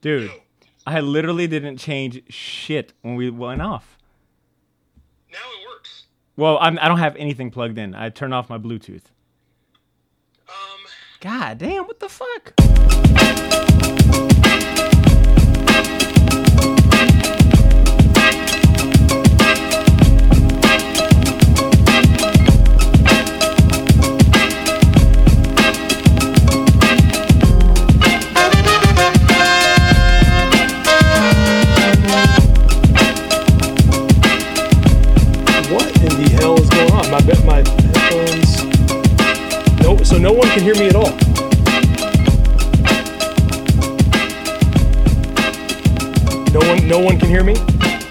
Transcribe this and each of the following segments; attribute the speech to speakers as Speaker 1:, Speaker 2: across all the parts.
Speaker 1: Dude, I literally didn't change shit when we went off.
Speaker 2: Now it works.
Speaker 1: Well, I'm, I don't have anything plugged in. I turned off my Bluetooth.
Speaker 2: Um,
Speaker 1: God damn, what the fuck?
Speaker 3: Can hear me at all. No one, no one can hear me.
Speaker 1: Oh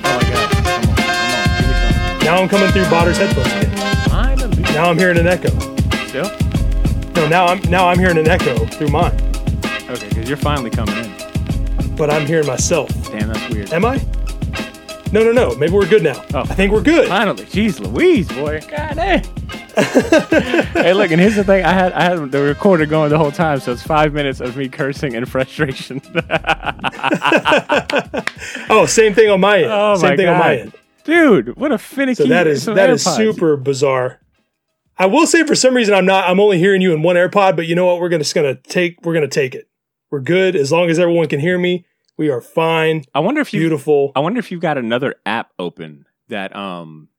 Speaker 1: my god. Come on, come on. Give me some.
Speaker 3: Now I'm coming through Botter's headphones again. Now I'm hearing an echo.
Speaker 1: Still?
Speaker 3: No, now I'm now I'm hearing an echo through mine,
Speaker 1: Okay, because you're finally coming in.
Speaker 3: but I'm hearing myself.
Speaker 1: Damn, that's weird.
Speaker 3: Am I? No, no, no. Maybe we're good now.
Speaker 1: Oh.
Speaker 3: I think we're good.
Speaker 1: Finally. Jeez Louise, boy. God damn. hey, look, and here's the thing. I had I had the recorder going the whole time, so it's five minutes of me cursing and frustration.
Speaker 3: Oh, same thing on my end.
Speaker 1: Oh
Speaker 3: same
Speaker 1: my
Speaker 3: thing on my end.
Speaker 1: Dude, what a finicky.
Speaker 3: So that is that is
Speaker 1: AirPods.
Speaker 3: super bizarre. I will say for some reason I'm not I'm only hearing you in one AirPod, but you know what? We're gonna just gonna take we're gonna take it. We're good as long as everyone can hear me. We are fine.
Speaker 1: I wonder if you
Speaker 3: Beautiful.
Speaker 1: I wonder if you've got another app open that um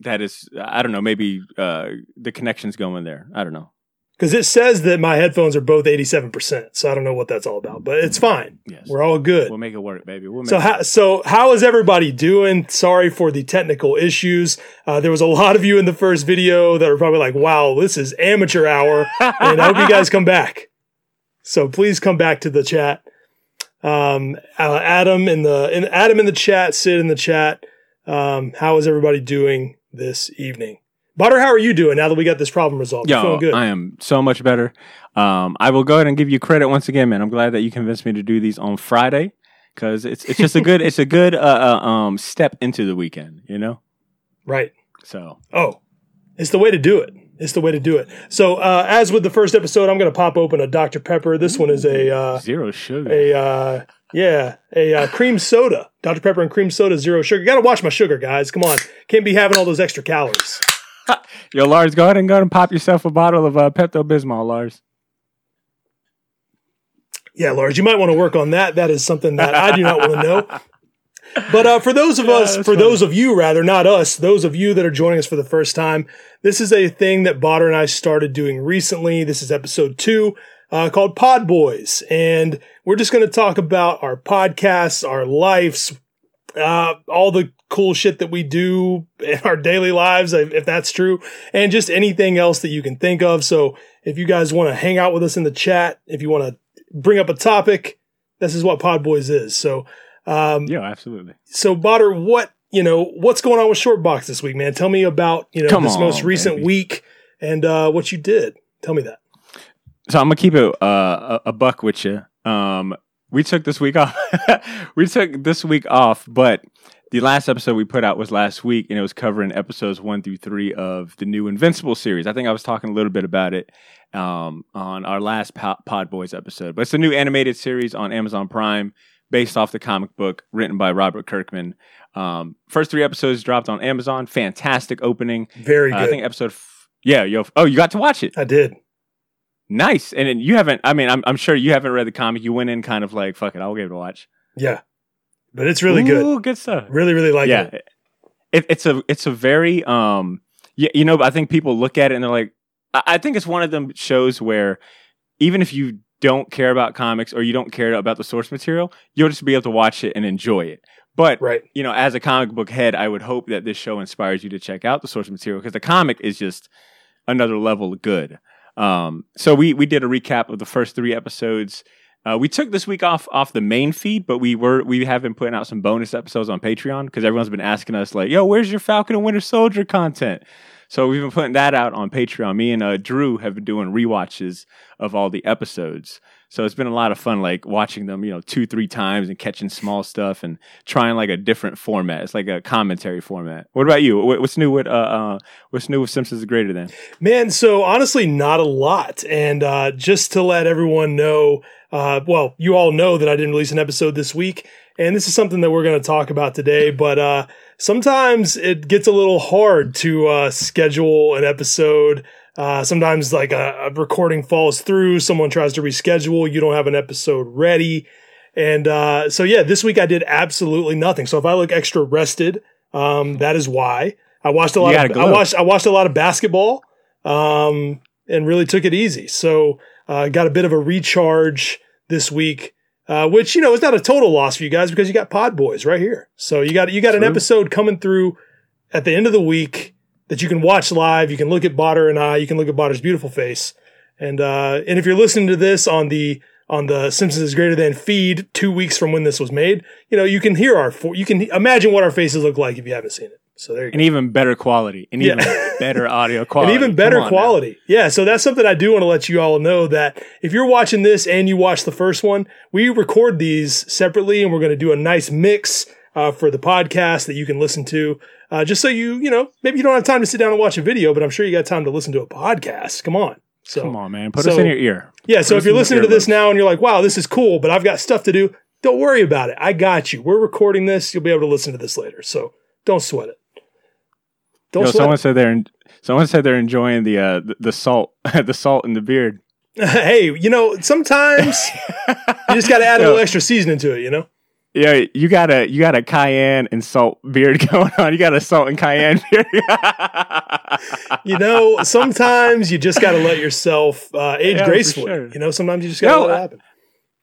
Speaker 1: that is I don't know, maybe uh the connection's going there. I don't know.
Speaker 3: Because it says that my headphones are both 87%. So I don't know what that's all about, but it's fine.
Speaker 1: Yes.
Speaker 3: We're all good.
Speaker 1: We'll make it work, baby. We'll make
Speaker 3: So
Speaker 1: it
Speaker 3: how, so how is everybody doing? Sorry for the technical issues. Uh, there was a lot of you in the first video that are probably like, "Wow, this is amateur hour," and I hope you guys come back. So please come back to the chat. Um, uh, Adam in the in, Adam in the chat, Sid in the chat. Um, how is everybody doing this evening? Butter, how are you doing now that we got this problem resolved?
Speaker 1: Yo,
Speaker 3: feeling good?
Speaker 1: I am so much better. Um, I will go ahead and give you credit once again, man. I'm glad that you convinced me to do these on Friday because it's it's just a good it's a good uh, uh, um step into the weekend, you know.
Speaker 3: right.
Speaker 1: So
Speaker 3: Oh, it's the way to do it. It's the way to do it. So, uh, as with the first episode, I'm going to pop open a Dr. Pepper. This one is a, uh,
Speaker 1: zero sugar.
Speaker 3: a, uh, yeah, a uh, cream soda. Dr. Pepper and cream soda, zero sugar. Got to watch my sugar, guys. Come on. Can't be having all those extra calories.
Speaker 1: Yo, Lars, go ahead and go ahead and pop yourself a bottle of uh, Pepto Bismol, Lars.
Speaker 3: Yeah, Lars, you might want to work on that. That is something that I do not want to know. But uh, for those of
Speaker 1: Yeah,
Speaker 3: us, for
Speaker 1: funny.
Speaker 3: those of you rather, not us, those of you that are joining us for the first time, this is a thing that Botter and I started doing recently. This is episode two, uh, called Pod Boys, and we're just going to talk about our podcasts, our lives, uh, all the cool shit that we do in our daily lives, if that's true, and just anything else that you can think of. So if you guys want to hang out with us in the chat, if you want to bring up a topic, this is what Pod Boys is. So, um,
Speaker 1: Yeah, absolutely.
Speaker 3: so Botter, what you know, what's going on with Shortbox this week, man? Tell me about you know
Speaker 1: Come
Speaker 3: this
Speaker 1: on,
Speaker 3: most recent
Speaker 1: baby.
Speaker 3: week and uh, what you did. Tell me that.
Speaker 1: So I'm gonna keep it uh, a, a buck with you. Um, we took this week off. we took this week off, but the last episode we put out was last week, and it was covering episodes one through three of the new Invincible series. I think I was talking a little bit about it um, on our last Pod Boys episode, but it's a new animated series on Amazon Prime based off the comic book written by Robert Kirkman. Um, first three episodes dropped on Amazon. Fantastic opening.
Speaker 3: Very
Speaker 1: Uh,
Speaker 3: good.
Speaker 1: I think episode. F- yeah, yo. Oh, you got to watch it.
Speaker 3: I did.
Speaker 1: Nice. And then you haven't, I mean, I'm, I'm sure you haven't read the comic. You went in kind of like, fuck it, I'll give it a watch.
Speaker 3: Yeah, but it's really good.
Speaker 1: Ooh, good stuff.
Speaker 3: Really, really like
Speaker 1: yeah.
Speaker 3: it.
Speaker 1: It, it's a, it's a very, um, yeah, you know, I think people look at it and they're like, I, I think it's one of them shows where even if you don't care about comics or you don't care about the source material, you'll just be able to watch it and enjoy it. But
Speaker 3: Right.
Speaker 1: you know, as a comic book head, I would hope that this show inspires you to check out the source material because the comic is just another level of good. Um, so we we did a recap of the first three episodes. Uh, we took this week off off the main feed, but we were we have been putting out some bonus episodes on Patreon because everyone's been asking us like, "Yo, where's your Falcon and Winter Soldier content?" So we've been putting that out on Patreon. Me and uh, Drew have been doing rewatches of all the episodes. So it's been a lot of fun, like watching them, you know, two, three times and catching small stuff and trying like a different format. It's like a commentary format. What about you? What's new with uh, uh what's new with Simpsons is greater than?
Speaker 3: Man, so honestly, not a lot. And uh, just to let everyone know, uh, well, you all know that I didn't release an episode this week, and this is something that we're going to talk about today. But uh, sometimes it gets a little hard to uh, schedule an episode. Uh, sometimes, like a, a recording falls through, someone tries to reschedule, you don't have an episode ready. And uh, so, yeah, this week I did absolutely nothing. So if I look extra rested, um, that is why. I watched a lot. Of, I watched. I watched a lot of basketball, um, and really took it easy. So uh, got a bit of a recharge this week, uh, which you know is not a total loss for you guys because you got Pod Boys right here. So you got you got an episode coming through at the end of the week that you can watch live. You can look at Botter and I. You can look at Botter's beautiful face, and uh, and if you're listening to this on the on the Simpsons is greater than feed two weeks from when this was made, you know you can hear our you can imagine what our faces look like if you haven't seen it. So there you go.
Speaker 1: And even better quality, and
Speaker 3: Yeah.
Speaker 1: even better audio quality,
Speaker 3: and even better
Speaker 1: on now.
Speaker 3: quality. Yeah, so that's something I do want to let you all know that if you're watching this and you watch the first one, we record these separately, and we're going to do a nice mix uh, for the podcast that you can listen to. Uh, just so you, you know, maybe you don't have time to sit down and watch a video, but I'm sure you got time to listen to a podcast. Come on. So
Speaker 1: Come on, man, put us in your ear.
Speaker 3: yeah, so if you're listening to this now and you're like, wow, this is cool, but I've got stuff to do, don't worry about it. I got you. We're recording this. You'll be able to listen to this later. So don't sweat it. Don't
Speaker 1: Yo,
Speaker 3: sweat
Speaker 1: someone
Speaker 3: it.
Speaker 1: said they're someone said they're enjoying the uh the, the salt the salt in the beard.
Speaker 3: hey, you know, sometimes you just got to add a little extra seasoning to it, you know?
Speaker 1: Yeah, you got a you got a cayenne and salt beard going on. You got a salt and cayenne beard.
Speaker 3: You know, sometimes you just got to let yourself uh, age
Speaker 1: Yeah,
Speaker 3: gracefully.
Speaker 1: sure.
Speaker 3: You know, sometimes you just got to
Speaker 1: No,
Speaker 3: let it happen.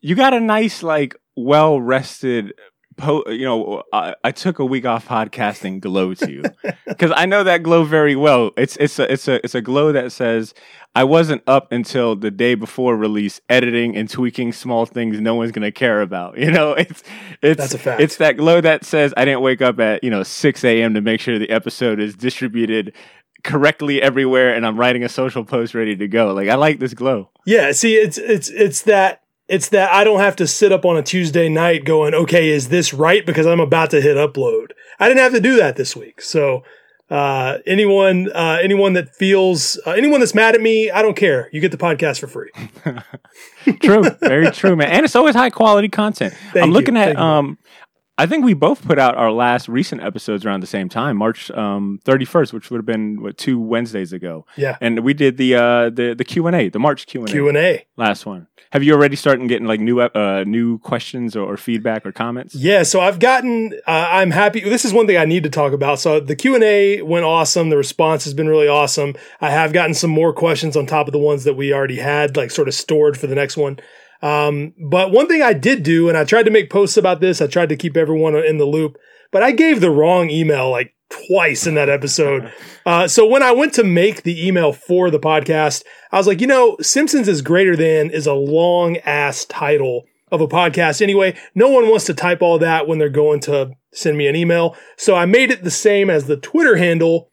Speaker 1: you got a nice like well rested po- you know I, I took a week off podcasting glow to you. Because i know that glow very well. It's it's a it's a it's a glow that says i wasn't up until the day before release editing and tweaking small things no one's gonna care about. You know it's it's
Speaker 3: That's a fact.
Speaker 1: it's that glow that says i didn't wake up at you know 6 a.m to make sure the episode is distributed correctly everywhere and i'm writing a social post ready to go. Like i like this glow.
Speaker 3: Yeah, see, it's it's it's that it's that I don't have to sit up on a Tuesday night going, okay, is this right? Because I'm about to hit upload. I didn't have to do that this week. So uh, anyone uh, anyone that feels uh, anyone that's mad at me, I don't care. You get the podcast for free.
Speaker 1: true, very true, man. And it's always high quality content.
Speaker 3: Thank
Speaker 1: I'm
Speaker 3: you,
Speaker 1: looking at
Speaker 3: thank you.
Speaker 1: I think we both put out our last recent episodes around the same time, March um 31st, which would have been what two Wednesdays ago.
Speaker 3: Yeah,
Speaker 1: And we did the uh the the Q&A, the March Q&A.
Speaker 3: Q and A.
Speaker 1: last one. Have you already started getting like new uh new questions or, or feedback or comments?
Speaker 3: Yeah, so I've gotten. Uh, I'm happy. This is one thing I need to talk about. So the Q and A went awesome. The response has been really awesome. I have gotten some more questions on top of the ones that we already had, like sort of stored for the next one. Um, but one thing I did do, and I tried to make posts about this. I tried to keep everyone in the loop, but I gave the wrong email like twice in that episode. Uh, so when I went to make the email for the podcast, I was like, you know, Simpsons is greater than is a long ass title of a podcast anyway. No one wants to type all that when they're going to send me an email. So I made it the same as the Twitter handle,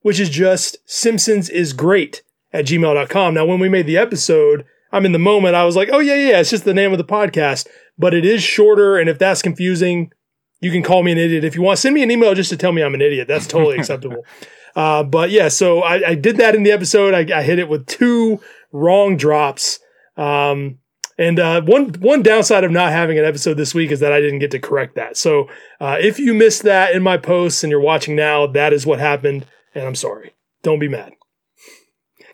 Speaker 3: which is just Simpsons is great at gmail.com. Now, when we made the episode, I'm in the moment. I was like, oh, yeah, yeah, it's just the name of the podcast, but it is shorter. And if that's confusing, you can call me an idiot. If you want, send me an email just to tell me I'm an idiot. That's totally acceptable. Uh, but yeah, so I, I did that in the episode. I, I hit it with two wrong drops. Um, and uh, one one downside of not having an episode this week is that I didn't get to correct that. So uh, if you missed that in my posts and you're watching now, that is what happened, and I'm sorry. Don't be mad,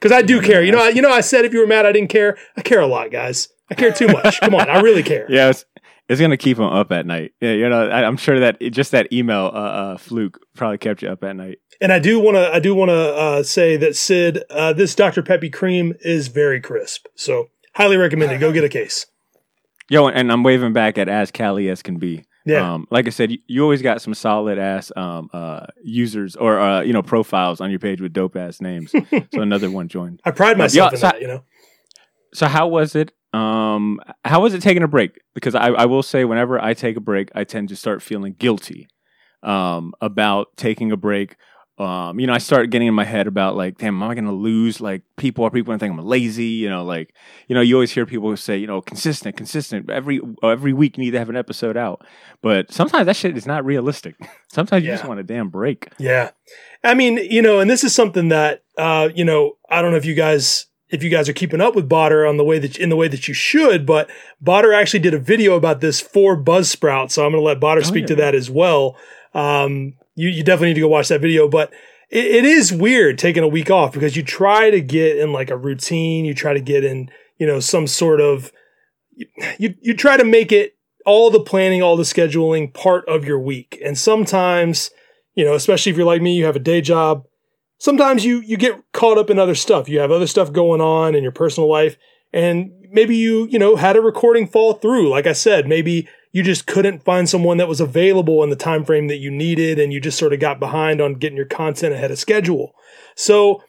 Speaker 3: because I do care. You know, I, you know, I said if you were mad, I didn't care. I care a lot, guys. I care too much. Come on, I really care.
Speaker 1: Yeah, it's it's gonna keep him up at night. Yeah, you know, I, I'm sure that it, just that email uh, uh fluke probably kept you up at night.
Speaker 3: And I do want to, I do want to uh, say that Sid, uh, this Dr. Peppy cream is very crisp. So highly recommended. Go get a case.
Speaker 1: Yo, and I'm waving back at as Cali as can be.
Speaker 3: Yeah.
Speaker 1: Um, like I said, you, you always got some solid ass um, uh, users or uh, you know profiles on your page with dope ass names. so another one joined.
Speaker 3: I pride myself
Speaker 1: Yeah,
Speaker 3: in
Speaker 1: so-
Speaker 3: that, you know?
Speaker 1: So how was it? Um, how was it taking a break? Because I, I will say, whenever I take a break, I tend to start feeling guilty um, about taking a break. Um, you know, I started getting in my head about like, damn, am I going to lose like people? Are people going to think I'm lazy? You know, like, you know, you always hear people say, you know, consistent, consistent. Every every week you need to have an episode out, but sometimes that shit is not realistic. sometimes you just want a damn break.
Speaker 3: Yeah. I mean, you know, and this is something that uh, you know, I don't know if you guys if you guys are keeping up with Botter on the way that in the way that you should, but Botter actually did a video about this for Buzzsprout, so I'm going to let Botter
Speaker 1: Oh,
Speaker 3: speak
Speaker 1: yeah.
Speaker 3: to that as well. Um, you you definitely need to go watch that video, but it, it is weird taking a week off because you try to get in like a routine, you try to get in, you know, some sort of you you try to make it all the planning, all the scheduling part of your week. And sometimes, you know, especially if you're like me, you have a day job. Sometimes you you get caught up in other stuff. You have other stuff going on in your personal life and maybe you, you know, had a recording fall through. Like I said, maybe you just couldn't find someone that was available in the time frame that you needed and you just sort of got behind on getting your content ahead of schedule. So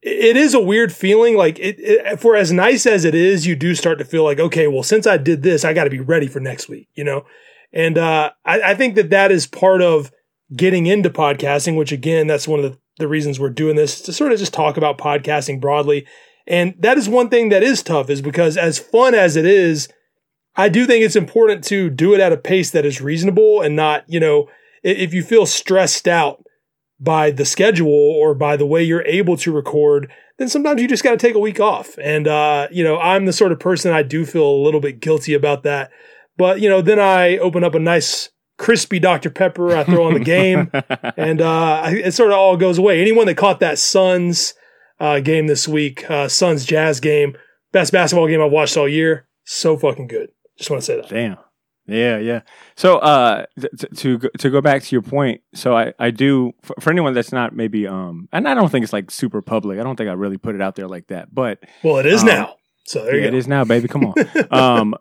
Speaker 3: it is a weird feeling. Like it, it, for as nice as it is, you do start to feel like, okay, well, since I did this, I got to be ready for next week, you know? And, uh, I, I think that that is part of getting into podcasting, which again, that's one of the, the reasons we're doing this to sort of just talk about podcasting broadly. And that is one thing that is tough is because as fun as it is, I do think it's important to do it at a pace that is reasonable and not, you know, if you feel stressed out by the schedule or by the way you're able to record, then sometimes you just got to take a week off. And, uh, you know, I'm the sort of person I do feel a little bit guilty about that. But, you know, then I open up a nice crispy Dr. Pepper, I throw on the game, and uh, it sort of all goes away. Anyone that caught that Suns uh, game this week, uh, Suns Jazz game, best basketball game I've watched all year, so fucking good. Just want to say that.
Speaker 1: Damn. Yeah, yeah. So, uh, th- to go- to go back to your point, so I I do for, for anyone that's not maybe um, and I don't think it's like super public. I don't think I really put it out there like that, but
Speaker 3: Well, it is
Speaker 1: Um,
Speaker 3: now. So there
Speaker 1: yeah,
Speaker 3: you go.
Speaker 1: is now, baby. Come on. um,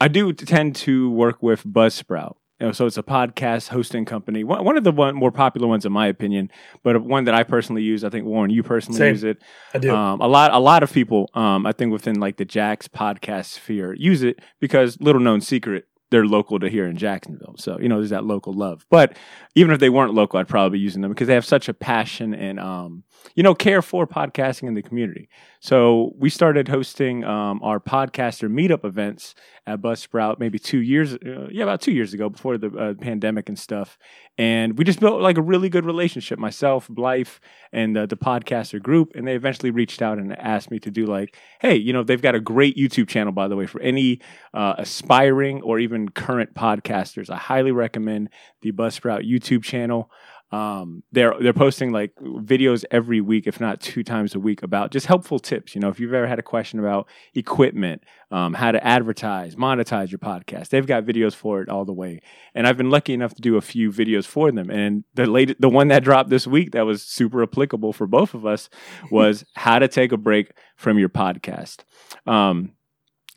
Speaker 1: I do tend to work with Buzzsprout. You know, so it's a podcast hosting company. One, one of the one, more popular ones, in my opinion, but one that I personally use. I think Warren, you personally
Speaker 3: Same.
Speaker 1: use it.
Speaker 3: I do.
Speaker 1: Um, a lot, a lot of people, um, I think within like the Jax podcast sphere, use it because little known secret, they're local to here in Jacksonville. So you know, there's that local love. But even if they weren't local, I'd probably be using them because they have such a passion and um, you know, care for podcasting in the community. So we started hosting um, our podcaster meetup events at Buzzsprout maybe two years, uh, yeah, about two years ago before the uh, pandemic and stuff. And we just built like a really good relationship, myself, Blythe, and uh, the podcaster group. And they eventually reached out and asked me to do like, hey, you know, they've got a great YouTube channel, by the way, for any uh, aspiring or even current podcasters. I highly recommend the Buzzsprout YouTube channel. Um, they're they're posting like videos every week, if not two times a week, about just helpful tips. You know, if you've ever had a question about equipment, um, how to advertise, monetize your podcast, they've got videos for it all the way. And I've been lucky enough to do a few videos for them. And the late, the one that dropped this week that was super applicable for both of us was how to take a break from your podcast. Um,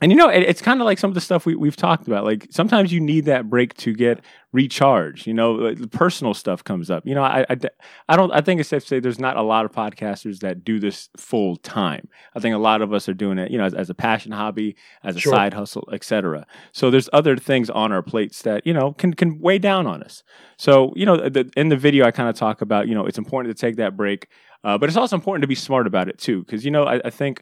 Speaker 1: and you know, it, it's kind of like some of the stuff we, we've talked about. Like sometimes you need that break to get recharged. You know, like, the personal stuff comes up. You know, I, I, I don't. I think it's safe to say there's not a lot of podcasters that do this full time. I think a lot of us are doing it, you know, as, as a passion hobby, as a
Speaker 3: Sure.
Speaker 1: side hustle, etc. So there's other things on our plates that you know can can weigh down on us. So you know, the, in the video, I kind of talk about you know it's important to take that break, uh, but it's also important to be smart about it too, because you know I, I think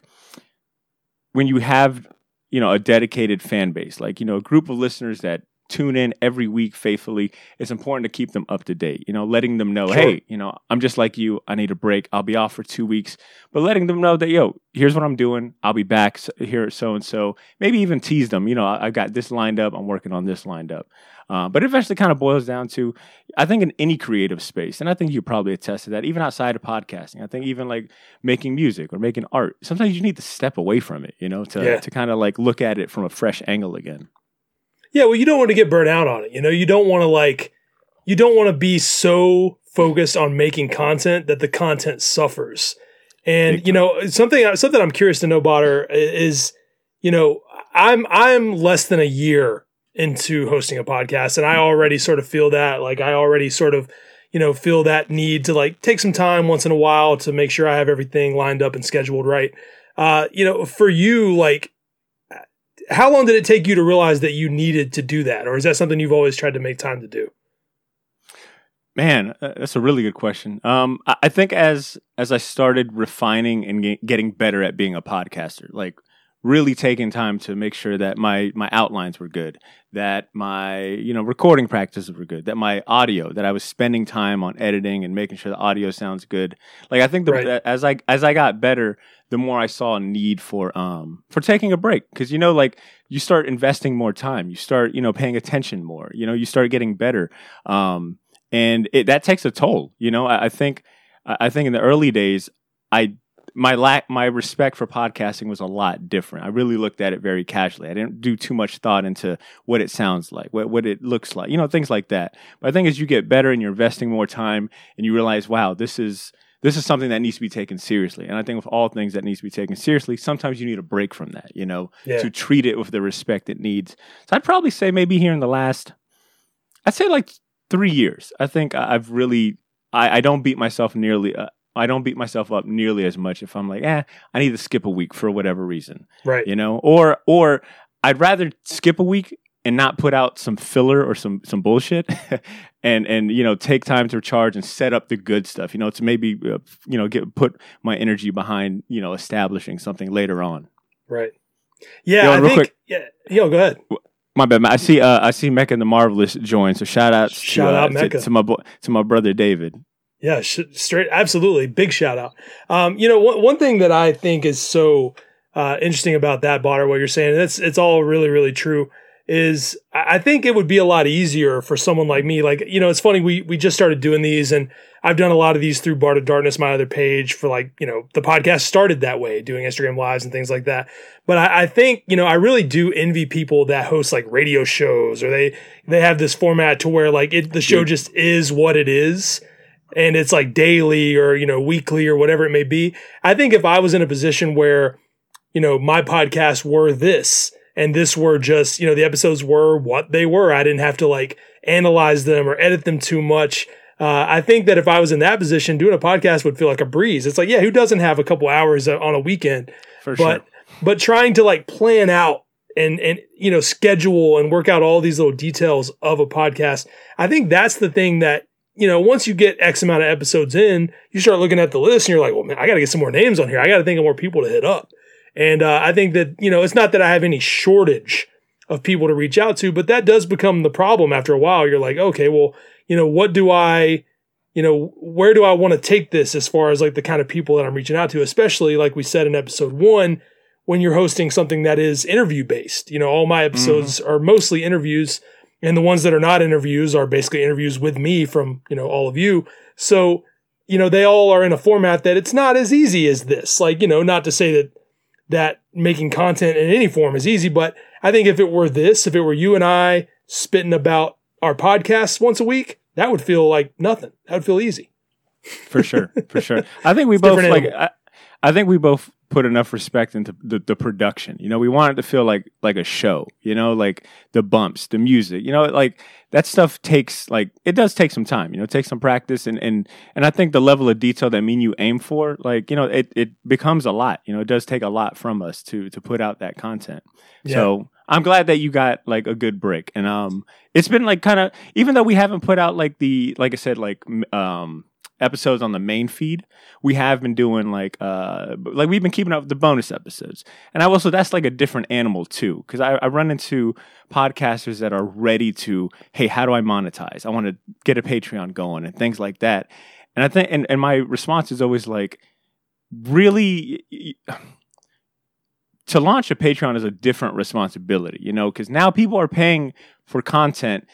Speaker 1: when you have you know a dedicated fan base like you know a group of listeners that tune in every week faithfully it's important to keep them up to date you know letting them know
Speaker 3: Sure.
Speaker 1: hey you know i'm just like you i need a break i'll be off for two weeks but letting them know that yo here's what i'm doing i'll be back here at so and so maybe even tease them you know I, i've got this lined up i'm working on this lined up uh, but it eventually kind of boils down to i think in any creative space and i think you probably attest to that even outside of podcasting i think even like making music or making art sometimes you need to step away from it you know to,
Speaker 3: Yeah.
Speaker 1: to kind of like look at it from a fresh angle again
Speaker 3: Yeah, well, you don't want to get burnt out on it. You know, you don't want to like, you don't want to be so focused on making content that the content suffers. And you know, something something I'm curious to know, Botter, is you know, I'm I'm less than a year into hosting a podcast, and I already sort of feel that, like, I already sort of, you know, feel that need to like take some time once in a while to make sure I have everything lined up and scheduled right. Uh, you know, for you, like how long did it take you to realize that you needed to do that or is that something you've always tried to make time to do
Speaker 1: Man, uh, that's a really good question. Um, I, I think as as I started refining and getting better at being a podcaster, like really taking time to make sure that my my outlines were good, that my you know recording practices were good, that my audio, that I was spending time on editing and making sure the audio sounds good. Like I think the,
Speaker 3: Right.
Speaker 1: as I as I got better, the more I saw a need for um for taking a break because you know like you start investing more time, you start you know paying attention more, you know you start getting better, um and it, that takes a toll. You know I, I think I think in the early days I my lack my respect for podcasting was a lot different. I really looked at it very casually. I didn't do too much thought into what it sounds like, what what it looks like, you know, things like that. But I think as you get better and you're investing more time and you realize, wow, this is this is something that needs to be taken seriously. And I think with all things that needs to be taken seriously, sometimes you need a break from that, you know,
Speaker 3: Yeah.
Speaker 1: to treat it with the respect it needs. So I'd probably say maybe here in the last, I'd say like three years. I think I've really, I, I don't beat myself nearly. Uh, I don't beat myself up nearly as much if I'm like, eh, I need to skip a week for whatever reason,
Speaker 3: Right.
Speaker 1: you know, or or I'd rather skip a week and not put out some filler or some some bullshit, and and you know take time to recharge and set up the good stuff, you know, to maybe uh, you know get put my energy behind you know establishing something later on.
Speaker 3: Right. Yeah.
Speaker 1: Yo,
Speaker 3: I
Speaker 1: real
Speaker 3: think.
Speaker 1: quick.
Speaker 3: Yeah. Yo, go ahead.
Speaker 1: My bad. I see. Uh, I see Mecca and the Marvelous join. So shout out.
Speaker 3: Shout
Speaker 1: to, uh,
Speaker 3: out
Speaker 1: to-
Speaker 3: Mecca.
Speaker 1: to, my boy, to my brother David.
Speaker 3: Yeah, sh- straight, absolutely. Big shout out. Um, you know, one, one thing that I think is so uh, interesting about that, Botter, what you're saying, it's it's all really, really true. Is I think it would be a lot easier for someone like me. Like, you know, it's funny we we just started doing these, and I've done a lot of these through Bart of Darkness, my other page for like, you know, the podcast started that way, doing Instagram lives and things like that. But I, I think, you know, I really do envy people that host like radio shows or they they have this format to where like it the show just is what it is and it's like daily or you know weekly or whatever it may be i think if i was in a position where you know my podcasts were this and this were just you know the episodes were what they were. I didn't have to like analyze them or edit them too much. Uh, i think that if i was in that position doing a podcast would feel like a breeze. It's like yeah who doesn't have a couple hours on a weekend?
Speaker 1: For
Speaker 3: but
Speaker 1: sure.
Speaker 3: but trying to like plan out and and you know schedule and work out all these little details of a podcast i think that's the thing that you know once you get x amount of episodes in you start looking at the list and you're like well man i gotta get some more names on here. I gotta think of more people to hit up and uh, i think that you know it's not that i have any shortage of people to reach out to but that does become the problem after a while you're like okay well you know what do i you know where do i want to take this as far as like the kind of people that i'm reaching out to especially like we said in episode one when you're hosting something that is interview based. You know, all my episodes are mostly interviews, and the ones that are not interviews are basically interviews with me from, you know, all of you. So, you know, they all are in a format that it's not as easy as this. Like, you know, not to say that that making content in any form is easy, but I think if it were this, if it were you and I spitting about our podcasts once a week, that would feel like nothing. That would feel easy.
Speaker 1: for sure, for sure. I think we both like. I, I think we both put enough respect into the, the production. You know, we want it to feel like like a show. You know, like the bumps, the music. You know, like that stuff takes like it does take some time. You know, it takes some practice, and and and I think the level of detail that me and you aim for, like you know, it it becomes a lot. You know, it does take a lot from us to to put out that content. So I'm glad that you got like a good break, and um, it's been like kind of even though we haven't put out like the like I said like um episodes on the main feed, we have been doing like uh like we've been keeping up with the bonus episodes, and I also that's like a different animal too because I, I run into podcasters that are ready to hey how do I monetize? I want to get a Patreon going and things like that, and I think and and my response is always like really to launch a Patreon is a different responsibility, you know, because now people are paying for content.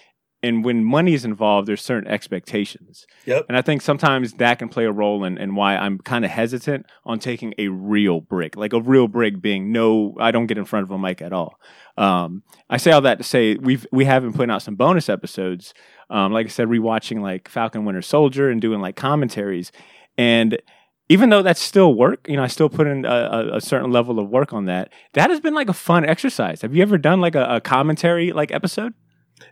Speaker 1: And when money is involved, there's certain expectations.
Speaker 3: Yep.
Speaker 1: And I think sometimes that can play a role in, in why I'm kind of hesitant on taking a real break. Like a real break being no, I don't get in front of a mic at all. Um, I say all that to say we've we have been putting out some bonus episodes. Um, like I said, rewatching like Falcon Winter Soldier and doing like commentaries. And even though that's still work, you know, I still put in a, a, a certain level of work on that. That has been like a fun exercise. Have you ever done like a, a commentary like episode?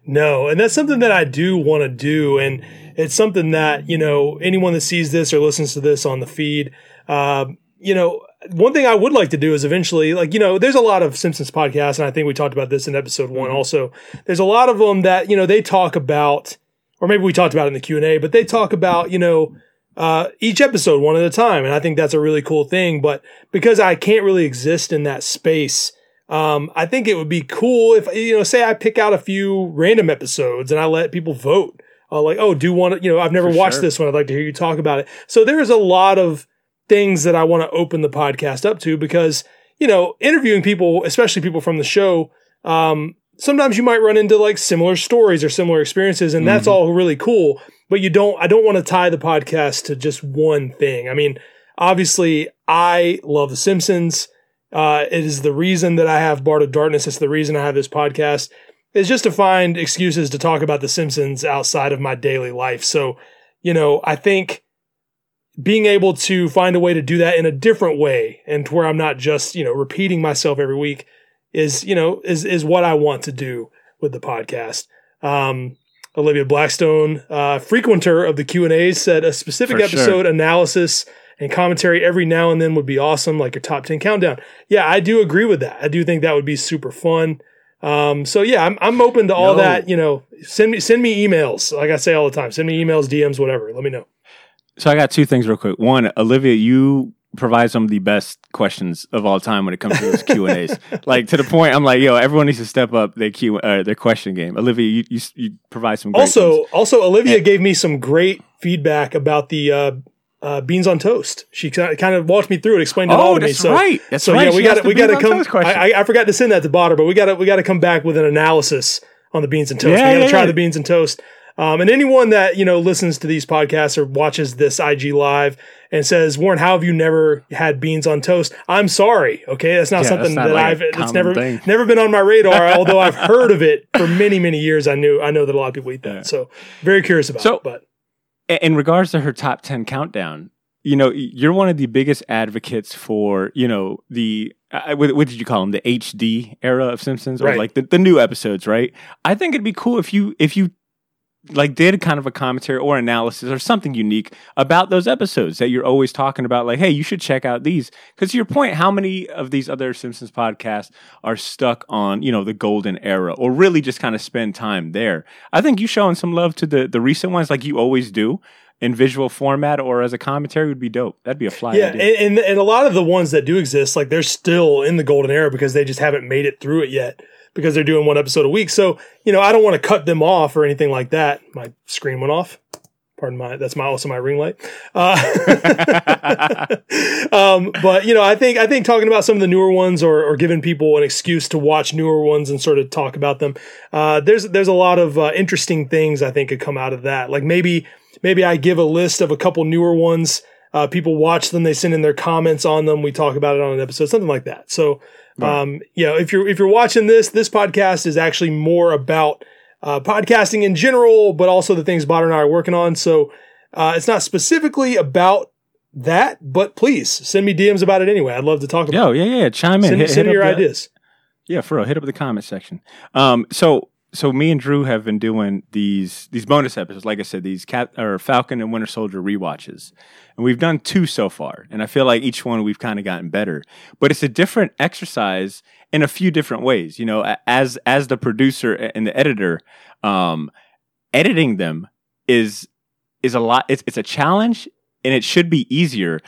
Speaker 3: No, and that's something that I do want to do, and it's something that you know anyone that sees this or listens to this on the feed, uh, you know, one thing I would like to do is eventually, like you know, there's a lot of Simpsons podcasts, and I think we talked about this in episode one. Also, there's a lot of them that you know they talk about or maybe we talked about it in the Q and A, but they talk about you know uh, each episode one at a time, and I think that's a really cool thing. But because I can't really exist in that space, um, I think it would be cool if you know, say I pick out a few random episodes and I let people vote. Uh, like, oh, do want to, you know, I've never
Speaker 1: For
Speaker 3: watched
Speaker 1: sure.
Speaker 3: this one. I'd like to hear you talk about it. So there's a lot of things that I want to open the podcast up to because, you know, interviewing people, especially people from the show, um, sometimes you might run into like similar stories or similar experiences, and that's
Speaker 1: Mhm.
Speaker 3: all really cool. But you don't, I don't want to tie the podcast to just one thing. I mean, obviously, I love The Simpsons. Uh, it is the reason that I have Bart of Darkness. It's the reason I have this podcast. Is just to find excuses to talk about The Simpsons outside of my daily life. So, you know, I think being able to find a way to do that in a different way and to where I'm not just, you know, repeating myself every week is, you know, is, is what I want to do with the podcast. Um, Olivia Blackstone, uh, frequenter of the Q and A, said a specific
Speaker 1: For sure.
Speaker 3: episode analysis and commentary every now and then would be awesome, like your top 10 countdown. Yeah, I do agree with that. I do think that would be super fun. Um, so yeah, I'm, I'm open to all
Speaker 1: No.
Speaker 3: that, you know, send me, send me emails. Like I say all the time, send me emails, DMs, whatever. Let me know.
Speaker 1: So I got two things real quick. One, Olivia, you provide some of the best questions of all time when it comes to those Q and A's. like to the point, I'm like, yo, everyone needs to step up their Q, uh, their question game. Olivia, you you, you provide some. Great
Speaker 3: also,
Speaker 1: ones.
Speaker 3: also Olivia
Speaker 1: And-
Speaker 3: gave me some great feedback about the, uh, uh, beans on toast. She kind of walked me through it, explained it all
Speaker 1: oh,
Speaker 3: to me.
Speaker 1: that's
Speaker 3: So,
Speaker 1: right. That's
Speaker 3: so
Speaker 1: right.
Speaker 3: yeah, we got we got to come. I, I forgot to send that to Botter, but we got to we got to come back with an analysis on the beans and toast.
Speaker 1: Yeah,
Speaker 3: we got to
Speaker 1: yeah,
Speaker 3: try
Speaker 1: yeah.
Speaker 3: the beans and toast. Um, and anyone that you know listens to these podcasts or watches this IG live and says, "Warren, how have you never had beans on toast?" I'm sorry. Okay, that's not something
Speaker 1: that's not
Speaker 3: that
Speaker 1: like
Speaker 3: I've. It's never
Speaker 1: thing.
Speaker 3: never been on my radar. although I've heard of it for many many years. I knew I know that a lot of people eat that. So very curious about
Speaker 1: So-
Speaker 3: it. But
Speaker 1: in regards to her top 10 countdown you know you're one of the biggest advocates for you know the uh, what, what did you call them the hd era of simpsons or
Speaker 3: Right.
Speaker 1: like the, the new episodes right i think it'd be cool if you if you like did kind of a commentary or analysis or something unique about those episodes that you're always talking about like hey you should check out these. Because to your point how many of these other simpsons podcasts are stuck on you know the golden era or really just kind of spend time there? I think you showing some love to the the recent ones like you always do in visual format or as a commentary would be dope that'd be a fly
Speaker 3: yeah, and,
Speaker 1: idea.
Speaker 3: and and a lot of the ones that do exist, like they're still in the golden era because they just haven't made it through it yet because they're doing one episode a week. So you know, I don't want to cut them off or anything like that. My screen went off. Pardon my that's my also my ring light. Uh, um, but you know, I think I think talking about some of the newer ones or, or giving people an excuse to watch newer ones and sort of talk about them. Uh, there's there's a lot of uh, interesting things I think could come out of that. Like maybe maybe I give a list of a couple newer ones. Uh, people watch them, they send in their comments on them. We talk about it on an episode, something like that. So, um, you know, if you're if you're watching this, this podcast is actually more about uh, podcasting in general, but also the things Botter and I are working on. So, uh, it's not specifically about that, but please send me DMs about it anyway. I'd love to talk about.
Speaker 1: yo yeah yeah chime in
Speaker 3: Send,
Speaker 1: hit,
Speaker 3: send
Speaker 1: hit
Speaker 3: me your
Speaker 1: the-
Speaker 3: ideas.
Speaker 1: Yeah, for real. Hit up the comment section. Um, so so me and Drew have been doing these these bonus episodes, like I said, these Cap or Falcon and Winter Soldier rewatches, and we've done two so far. And I feel like each one we've kind of gotten better, but it's a different exercise in a few different ways. You know, as as the producer and the editor, um, editing them is is a lot. It's it's a challenge, and it should be easier,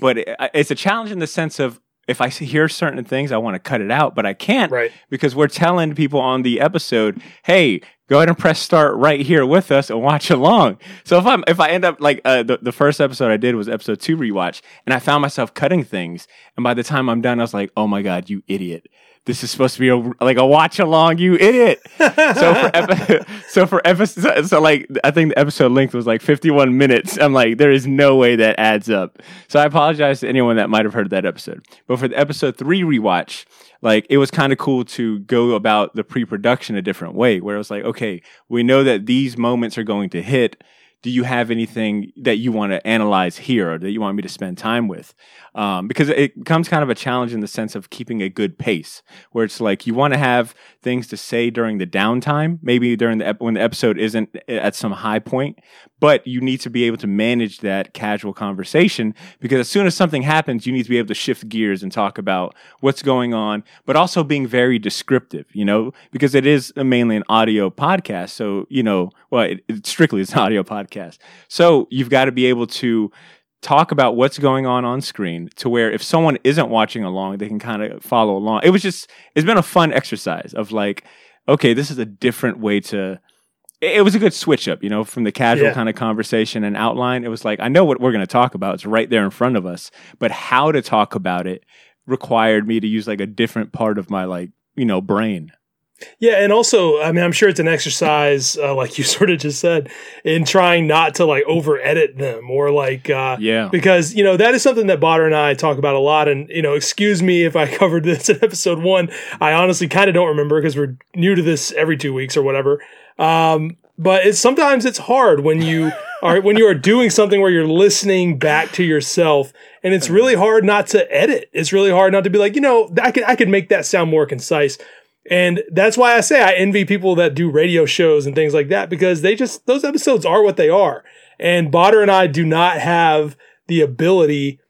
Speaker 1: but it, it's a challenge in the sense of if I hear certain things, I want to cut it out, but I can't
Speaker 3: Right.
Speaker 1: because we're telling people on the episode, "Hey, go ahead and press start right here with us and watch along." So if I'm if I end up like uh, the the first episode I did was episode two rewatch, and I found myself cutting things, and by the time I'm done, I was like, "Oh my god, you idiot! This is supposed to be a, like a watch along, you idiot!" so for epi- so for episode so like I think the episode length was like 51 minutes. I'm like there is no way that adds up. So I apologize to anyone that might have heard that episode. But for the episode 3 rewatch, like it was kind of cool to go about the pre-production a different way where it was like okay, we know that these moments are going to hit do you have anything that you want to analyze here or that you want me to spend time with? Um, because it becomes kind of a challenge in the sense of keeping a good pace, where it's like you want to have things to say during the downtime, maybe during the ep- when the episode isn't at some high point, but you need to be able to manage that casual conversation because as soon as something happens, you need to be able to shift gears and talk about what's going on, but also being very descriptive, you know, because it is mainly an audio podcast. So, you know, well, it, it strictly it's an audio podcast. So you've got to be able to talk about what's going on on screen to where if someone isn't watching along, they can kind of follow along. It was just, it's been a fun exercise of like, okay, this is a different way to, it was a good switch up, you know, from the casual
Speaker 3: Yeah.
Speaker 1: kind of conversation and outline. It was like, I know what we're going to talk about. It's right there in front of us, but how to talk about it required me to use like a different part of my like, you know, brain.
Speaker 3: Yeah, and also, I mean, I'm sure it's an exercise, uh, like you sort of just said, in trying not to like over edit them or like, uh,
Speaker 1: Yeah.
Speaker 3: because you know that is something that Botter and I talk about a lot. And you know, excuse me if I covered this in episode one. I honestly kind of don't remember because we're new to this every two weeks or whatever. Um, but it's sometimes it's hard when you are when you are doing something where you're listening back to yourself, and it's really hard not to edit. It's really hard not to be like, you know, I could I could make that sound more concise. And that's why I say I envy people that do radio shows and things like that because they just, those episodes are what they are. And Botter and I do not have the ability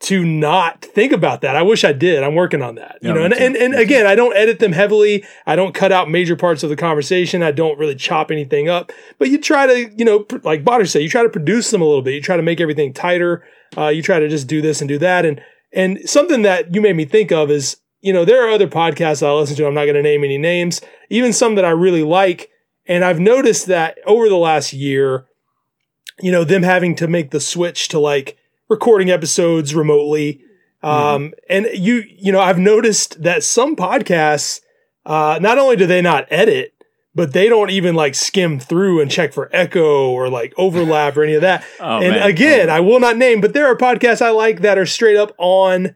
Speaker 3: to not think about that. I wish I did. I'm working on that.
Speaker 1: Yeah,
Speaker 3: you know, and, and, and again, I don't edit them heavily. I don't cut out major parts of the conversation. I don't really chop anything up, but you try to, you know, pr- like Botter said, you try to produce them a little bit. You try to make everything tighter. Uh, you try to just do this and do that. And, and something that you made me think of is, you know, there are other podcasts I listen to. I'm not going to name any names, even some that I really like. And I've noticed that over the last year, you know, them having to make the switch to like recording episodes remotely. Um, and you, you know, I've noticed that some podcasts, uh, not only do they not edit, but they don't even like skim through and check for echo or like overlap or any of that.
Speaker 1: Oh,
Speaker 3: and
Speaker 1: man.
Speaker 3: again,
Speaker 1: Oh.
Speaker 3: I will not name, but there are podcasts I like that are straight up on,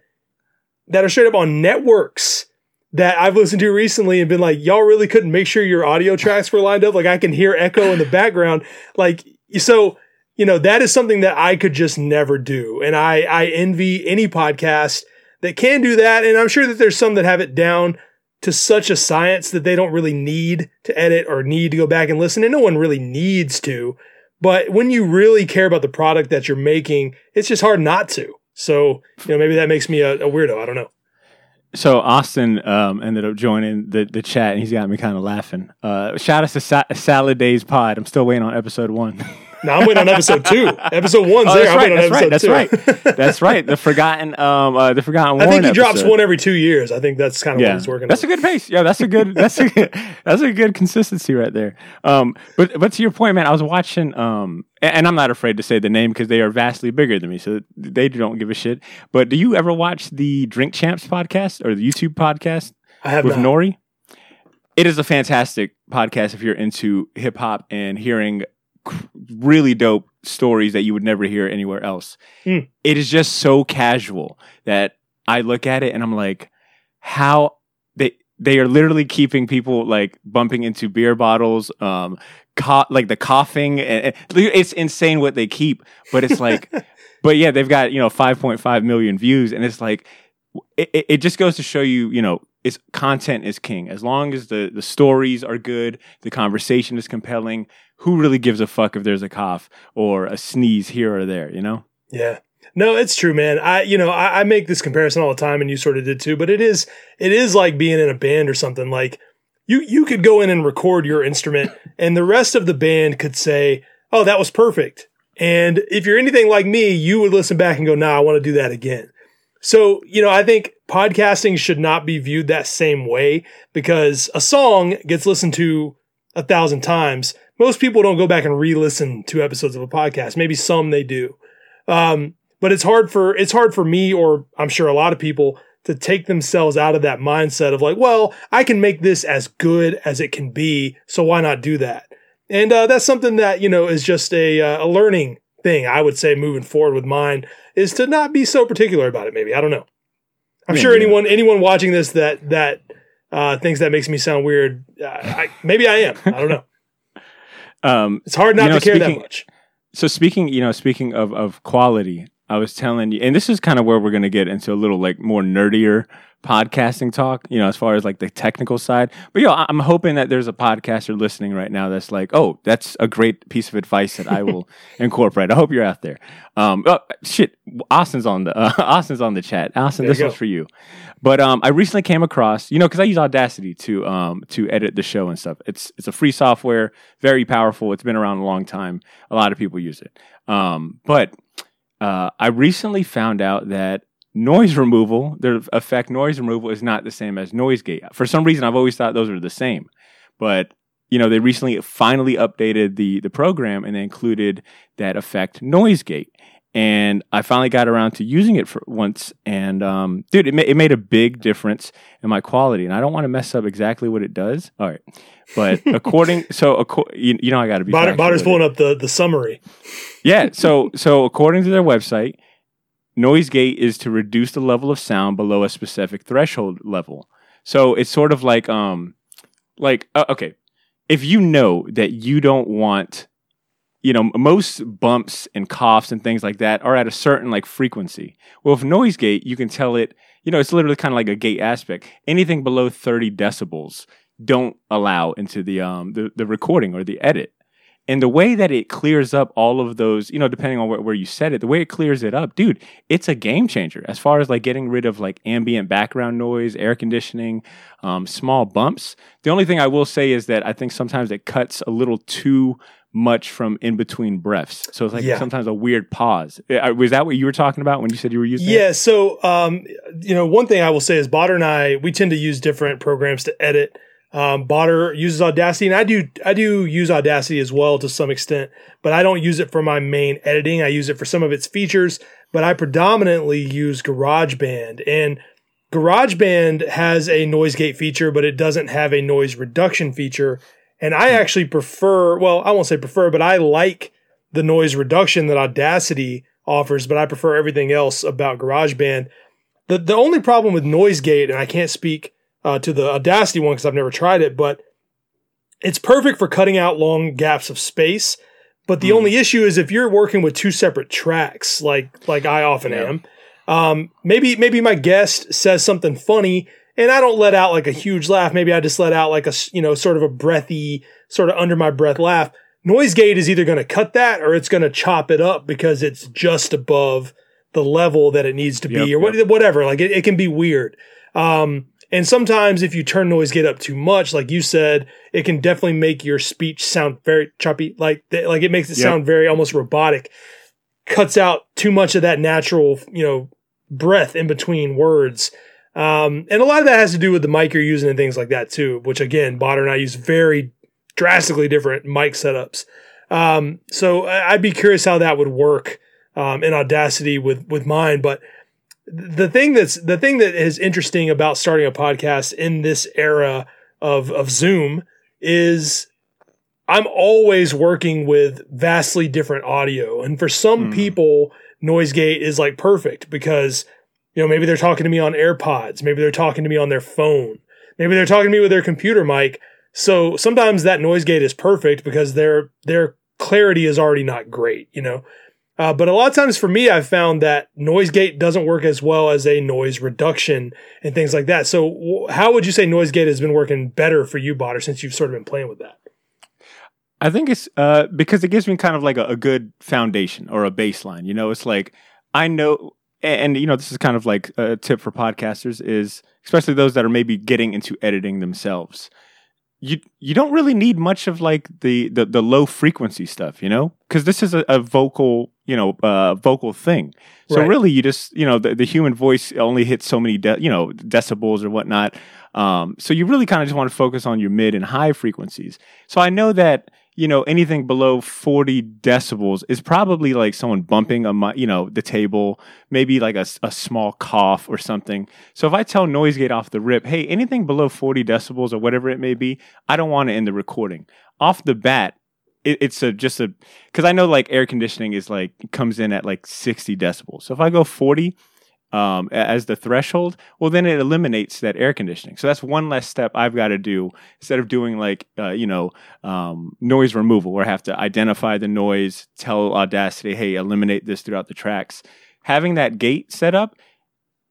Speaker 3: that are straight up on networks that I've listened to recently and been like, y'all really couldn't make sure your audio tracks were lined up. Like I can hear echo in the background. Like, so, you know, that is something that I could just never do. And I, I envy any podcast that can do that. And I'm sure that there's some that have it down to such a science that they don't really need to edit or need to go back and listen. And no one really needs to. But when you really care about the product that you're making, it's just hard not to. So, you know, maybe that makes me a, a weirdo. I don't know.
Speaker 1: So Austin um, ended up joining the, the chat, and he's got me kind of laughing. Uh, shout out to Sa- Salad Days Pod. I'm still waiting on episode one.
Speaker 3: Now I'm waiting on episode two. Episode one's
Speaker 1: Oh,
Speaker 3: there.
Speaker 1: that's
Speaker 3: I'm
Speaker 1: right.
Speaker 3: waiting on episode
Speaker 1: right. That's
Speaker 3: two.
Speaker 1: right. That's right. The forgotten, um, uh, the forgotten.
Speaker 3: I think
Speaker 1: Warren
Speaker 3: he drops
Speaker 1: episode.
Speaker 3: one every two years. I think that's kind of what he's working
Speaker 1: that's
Speaker 3: on.
Speaker 1: a good pace. Yeah, that's a good. That's a good, that's a good consistency right there. Um, but but to your point, man, I was watching. Um, and I'm not afraid to say the name because they are vastly bigger than me, so they don't give a shit. But do you ever watch the Drink Champs podcast or the YouTube podcast?
Speaker 3: I have
Speaker 1: with
Speaker 3: not.
Speaker 1: Nori. It is a fantastic podcast if you're into hip hop and hearing really dope stories that you would never hear anywhere else.
Speaker 3: Hmm.
Speaker 1: It is just so casual that I look at it and I'm like, how they they are literally keeping people like bumping into beer bottles, um, co- like the coughing. And, and it's insane what they keep, but it's like, but yeah, they've got you know 5.5 million views, and it's like it, it- it just goes to show you, you know, it's content is king. As long as the the stories are good, the conversation is compelling. Who really gives a fuck if there's a cough or a sneeze here or there? You know?
Speaker 3: Yeah. No, it's true, man. I, you know, I, I make this comparison all the time, and you sort of did too. But it is, it is like being in a band or something. Like you, you could go in and record your instrument, and the rest of the band could say, "Oh, that was perfect." And if you're anything like me, you would listen back and go, "Nah, I want to do that again." So, you know, I think podcasting should not be viewed that same way because a song gets listened to a thousand times. Most people don't go back and re-listen to episodes of a podcast. Maybe some they do. Um, but it's hard for it's hard for me or I'm sure a lot of people to take themselves out of that mindset of like, well, I can make this as good as it can be, so why not do that? And uh, that's something that you know is just a uh, a learning thing. I would say moving forward with mine is to not be so particular about it. Maybe I don't know. I'm
Speaker 1: Yeah,
Speaker 3: sure
Speaker 1: yeah.
Speaker 3: anyone anyone watching this that that uh, thinks that makes me sound weird. Uh, I, maybe I am. I don't know.
Speaker 1: Um,
Speaker 3: It's hard not
Speaker 1: You know,
Speaker 3: to care that much.
Speaker 1: So speaking, you know, speaking of of quality, I was telling you, and this is kind of where we're going to get into a little like more nerdier podcasting talk, you know, as far as like the technical side. But yo, I'm hoping that there's a podcaster listening right now that's like, oh, that's a great piece of advice that I will incorporate. I hope you're out there. Um, oh, shit, Austin's on the uh, Austin's on the chat. Austin,
Speaker 3: There
Speaker 1: this was for you. But um, I recently came across, you know, because I use Audacity to um to edit the show and stuff. It's it's a free software, very powerful. It's been around a long time. A lot of people use it. Um, but uh, I recently found out that noise removal, the effect noise removal, is not the same as noise gate. For some reason, I've always thought those are the same, but you know, they recently finally updated the the program and they included that effect noise gate. And I finally got around to using it for once, and um, dude, it, ma- it made a big difference in my quality. And I don't want to mess up exactly what it does. All right, but according, so acco- you, you know, I got to be. Factual
Speaker 3: Botter's
Speaker 1: with it.
Speaker 3: pulling up the, the summary.
Speaker 1: Yeah. So so according to their website, noise gate is to reduce the level of sound below a specific threshold level. So it's sort of like um like uh, okay, if you know that you don't want you know most bumps and coughs and things like that are at a certain like frequency. Well, with noise gate, you can tell it, you know, it's literally kind of like a gate aspect. Anything below 30 decibels don't allow into the um the, the recording or the edit. And the way that it clears up all of those, you know, depending on where, where you set it, the way it clears it up, dude, it's a game changer as far as like getting rid of like ambient background noise, air conditioning, um, small bumps. The only thing I will say is that I think sometimes it cuts a little too much from in between breaths. So it's like
Speaker 3: Yeah.
Speaker 1: sometimes a weird pause. Uh, Was that what you were talking about when you said you were using it?
Speaker 3: Yeah. So, um, you know, one thing I will say is Botter and I, we tend to use different programs to edit. Um, Botter uses Audacity, and I do, I do use Audacity as well to some extent, but I don't use it for my main editing. I use it for some of its features, but I predominantly use GarageBand, and GarageBand has a noise gate feature, but it doesn't have a noise reduction feature. And I actually prefer, well, I won't say prefer, but I like the noise reduction that Audacity offers, but I prefer everything else about GarageBand. The the only problem with noise gate, and I can't speak uh, to the Audacity one because I've never tried it, but it's perfect for cutting out long gaps of space. But the
Speaker 1: Hmm.
Speaker 3: only issue is if you're working with two separate tracks, like like I often
Speaker 1: Yeah.
Speaker 3: am. Um, maybe maybe my guest says something funny, and I don't let out like a huge laugh. Maybe I just let out like a, you know sort of a breathy, sort of under my breath laugh. Noise gate is either going to cut that or it's going to chop it up because it's just above the level that it needs to be
Speaker 1: Yep,
Speaker 3: or what, whatever. Like it, it can be weird. Um, and sometimes if you turn noise gate up too much, like you said, it can definitely make your speech sound very choppy. Like, like it makes it
Speaker 1: Yep.
Speaker 3: sound very almost robotic. Cuts out too much of that natural, you know, breath in between words. Um, and a lot of that has to do with the mic you're using and things like that too, which again, Botter and I use very drastically different mic setups. Um, so I'd be curious how that would work um, in Audacity with with mine. But the thing that's the thing that is interesting about starting a podcast in this era of of Zoom is I'm always working with vastly different audio, and for some
Speaker 1: Hmm.
Speaker 3: people, noise gate is like perfect because you know maybe they're talking to me on AirPods, maybe they're talking to me on their phone, maybe they're talking to me with their computer mic. So sometimes that noise gate is perfect because their their clarity is already not great, you know. Uh, but a lot of times for me, I've found that noise gate doesn't work as well as a noise reduction and things like that. So, w- how would you say noise gate has been working better for you, Botter, since you've sort of been playing with that?
Speaker 1: I think it's uh, because it gives me kind of like a, a good foundation or a baseline. You know, it's like I know, and, and, you know, this is kind of like a tip for podcasters is especially those that are maybe getting into editing themselves. You you don't really need much of like the the, the low frequency stuff, you know, because this is a, a vocal you know uh, vocal thing. So
Speaker 3: Right.
Speaker 1: really, you just you know the, the human voice only hits so many de- you know decibels or whatnot. Um, so you really kind of just want to focus on your mid and high frequencies. So I know that you know anything below 40 decibels is probably like someone bumping a you know the table, maybe like a, a small cough or something. So if I tell noise gate off the rip, hey, anything below 40 decibels or whatever it may be, I don't want it in the recording. Off the bat, it, it's a just a because I know like air conditioning is like comes in at like 60 decibels. So if I go 40, um, as the threshold, well, then it eliminates that air conditioning. So that's one less step I've got to do instead of doing like, uh, you know, um, noise removal where I have to identify the noise, tell Audacity, hey, eliminate this throughout the tracks. Having that gate set up,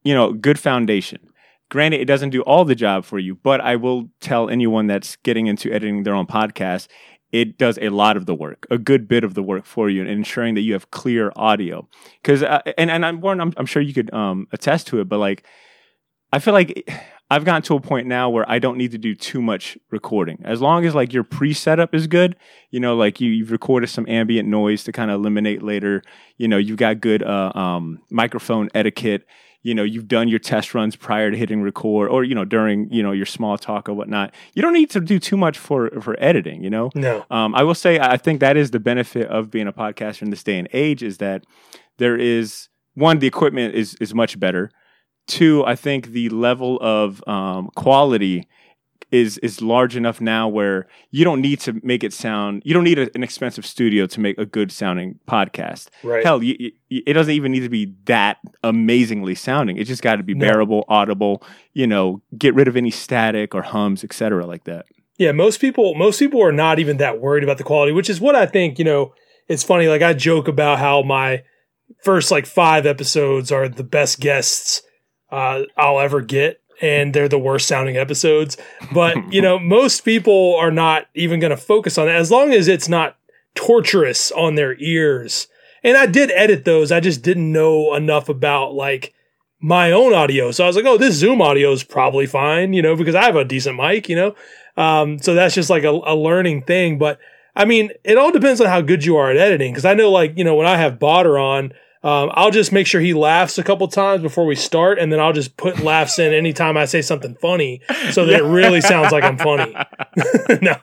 Speaker 1: you know, good foundation. Granted, it doesn't do all the job for you, but I will tell anyone that's getting into editing their own podcast, it does a lot of the work, a good bit of the work for you, and ensuring that you have clear audio. Because, uh, and and I'm, Warren, I'm I'm sure you could um, attest to it, but like, I feel like I've gotten to a point now where I don't need to do too much recording. As long as like your pre-setup is good, you know, like you, you've recorded some ambient noise to kind of eliminate later. You know, you've got good uh, um, microphone etiquette you know you've done your test runs prior to hitting record or you know during you know your small talk or whatnot you don't need to do too much for for editing you know
Speaker 3: No.
Speaker 1: um, i will say i think that is the benefit of being a podcaster in this day and age is that there is one the equipment is is much better two i think the level of um, quality is is large enough now where you don't need to make it sound you don't need a, an expensive studio to make a good sounding podcast
Speaker 3: Right.
Speaker 1: hell you, you, it doesn't even need to be that amazingly sounding it just got to be
Speaker 3: No.
Speaker 1: bearable audible you know get rid of any static or hums etc like that
Speaker 3: Yeah, most people most people are not even that worried about the quality, which is what I think, you know, it's funny like I joke about how my first like 5 episodes are the best guests uh I'll ever get and they're the worst sounding episodes, but you know, most people are not even going to focus on it as long as it's not torturous on their ears. And I did edit those. I just didn't know enough about like my own audio. So I was like, oh, this Zoom audio is probably fine, you know, because I have a decent mic, you know. Um, so that's just like a, a learning thing. But I mean, it all depends on how good you are at editing. Because I know, like, you know, when I have Botter on, um, I'll just make sure he laughs a couple times before we start, and then I'll just put laughs in anytime I say something funny, so that it really sounds like I'm funny. no.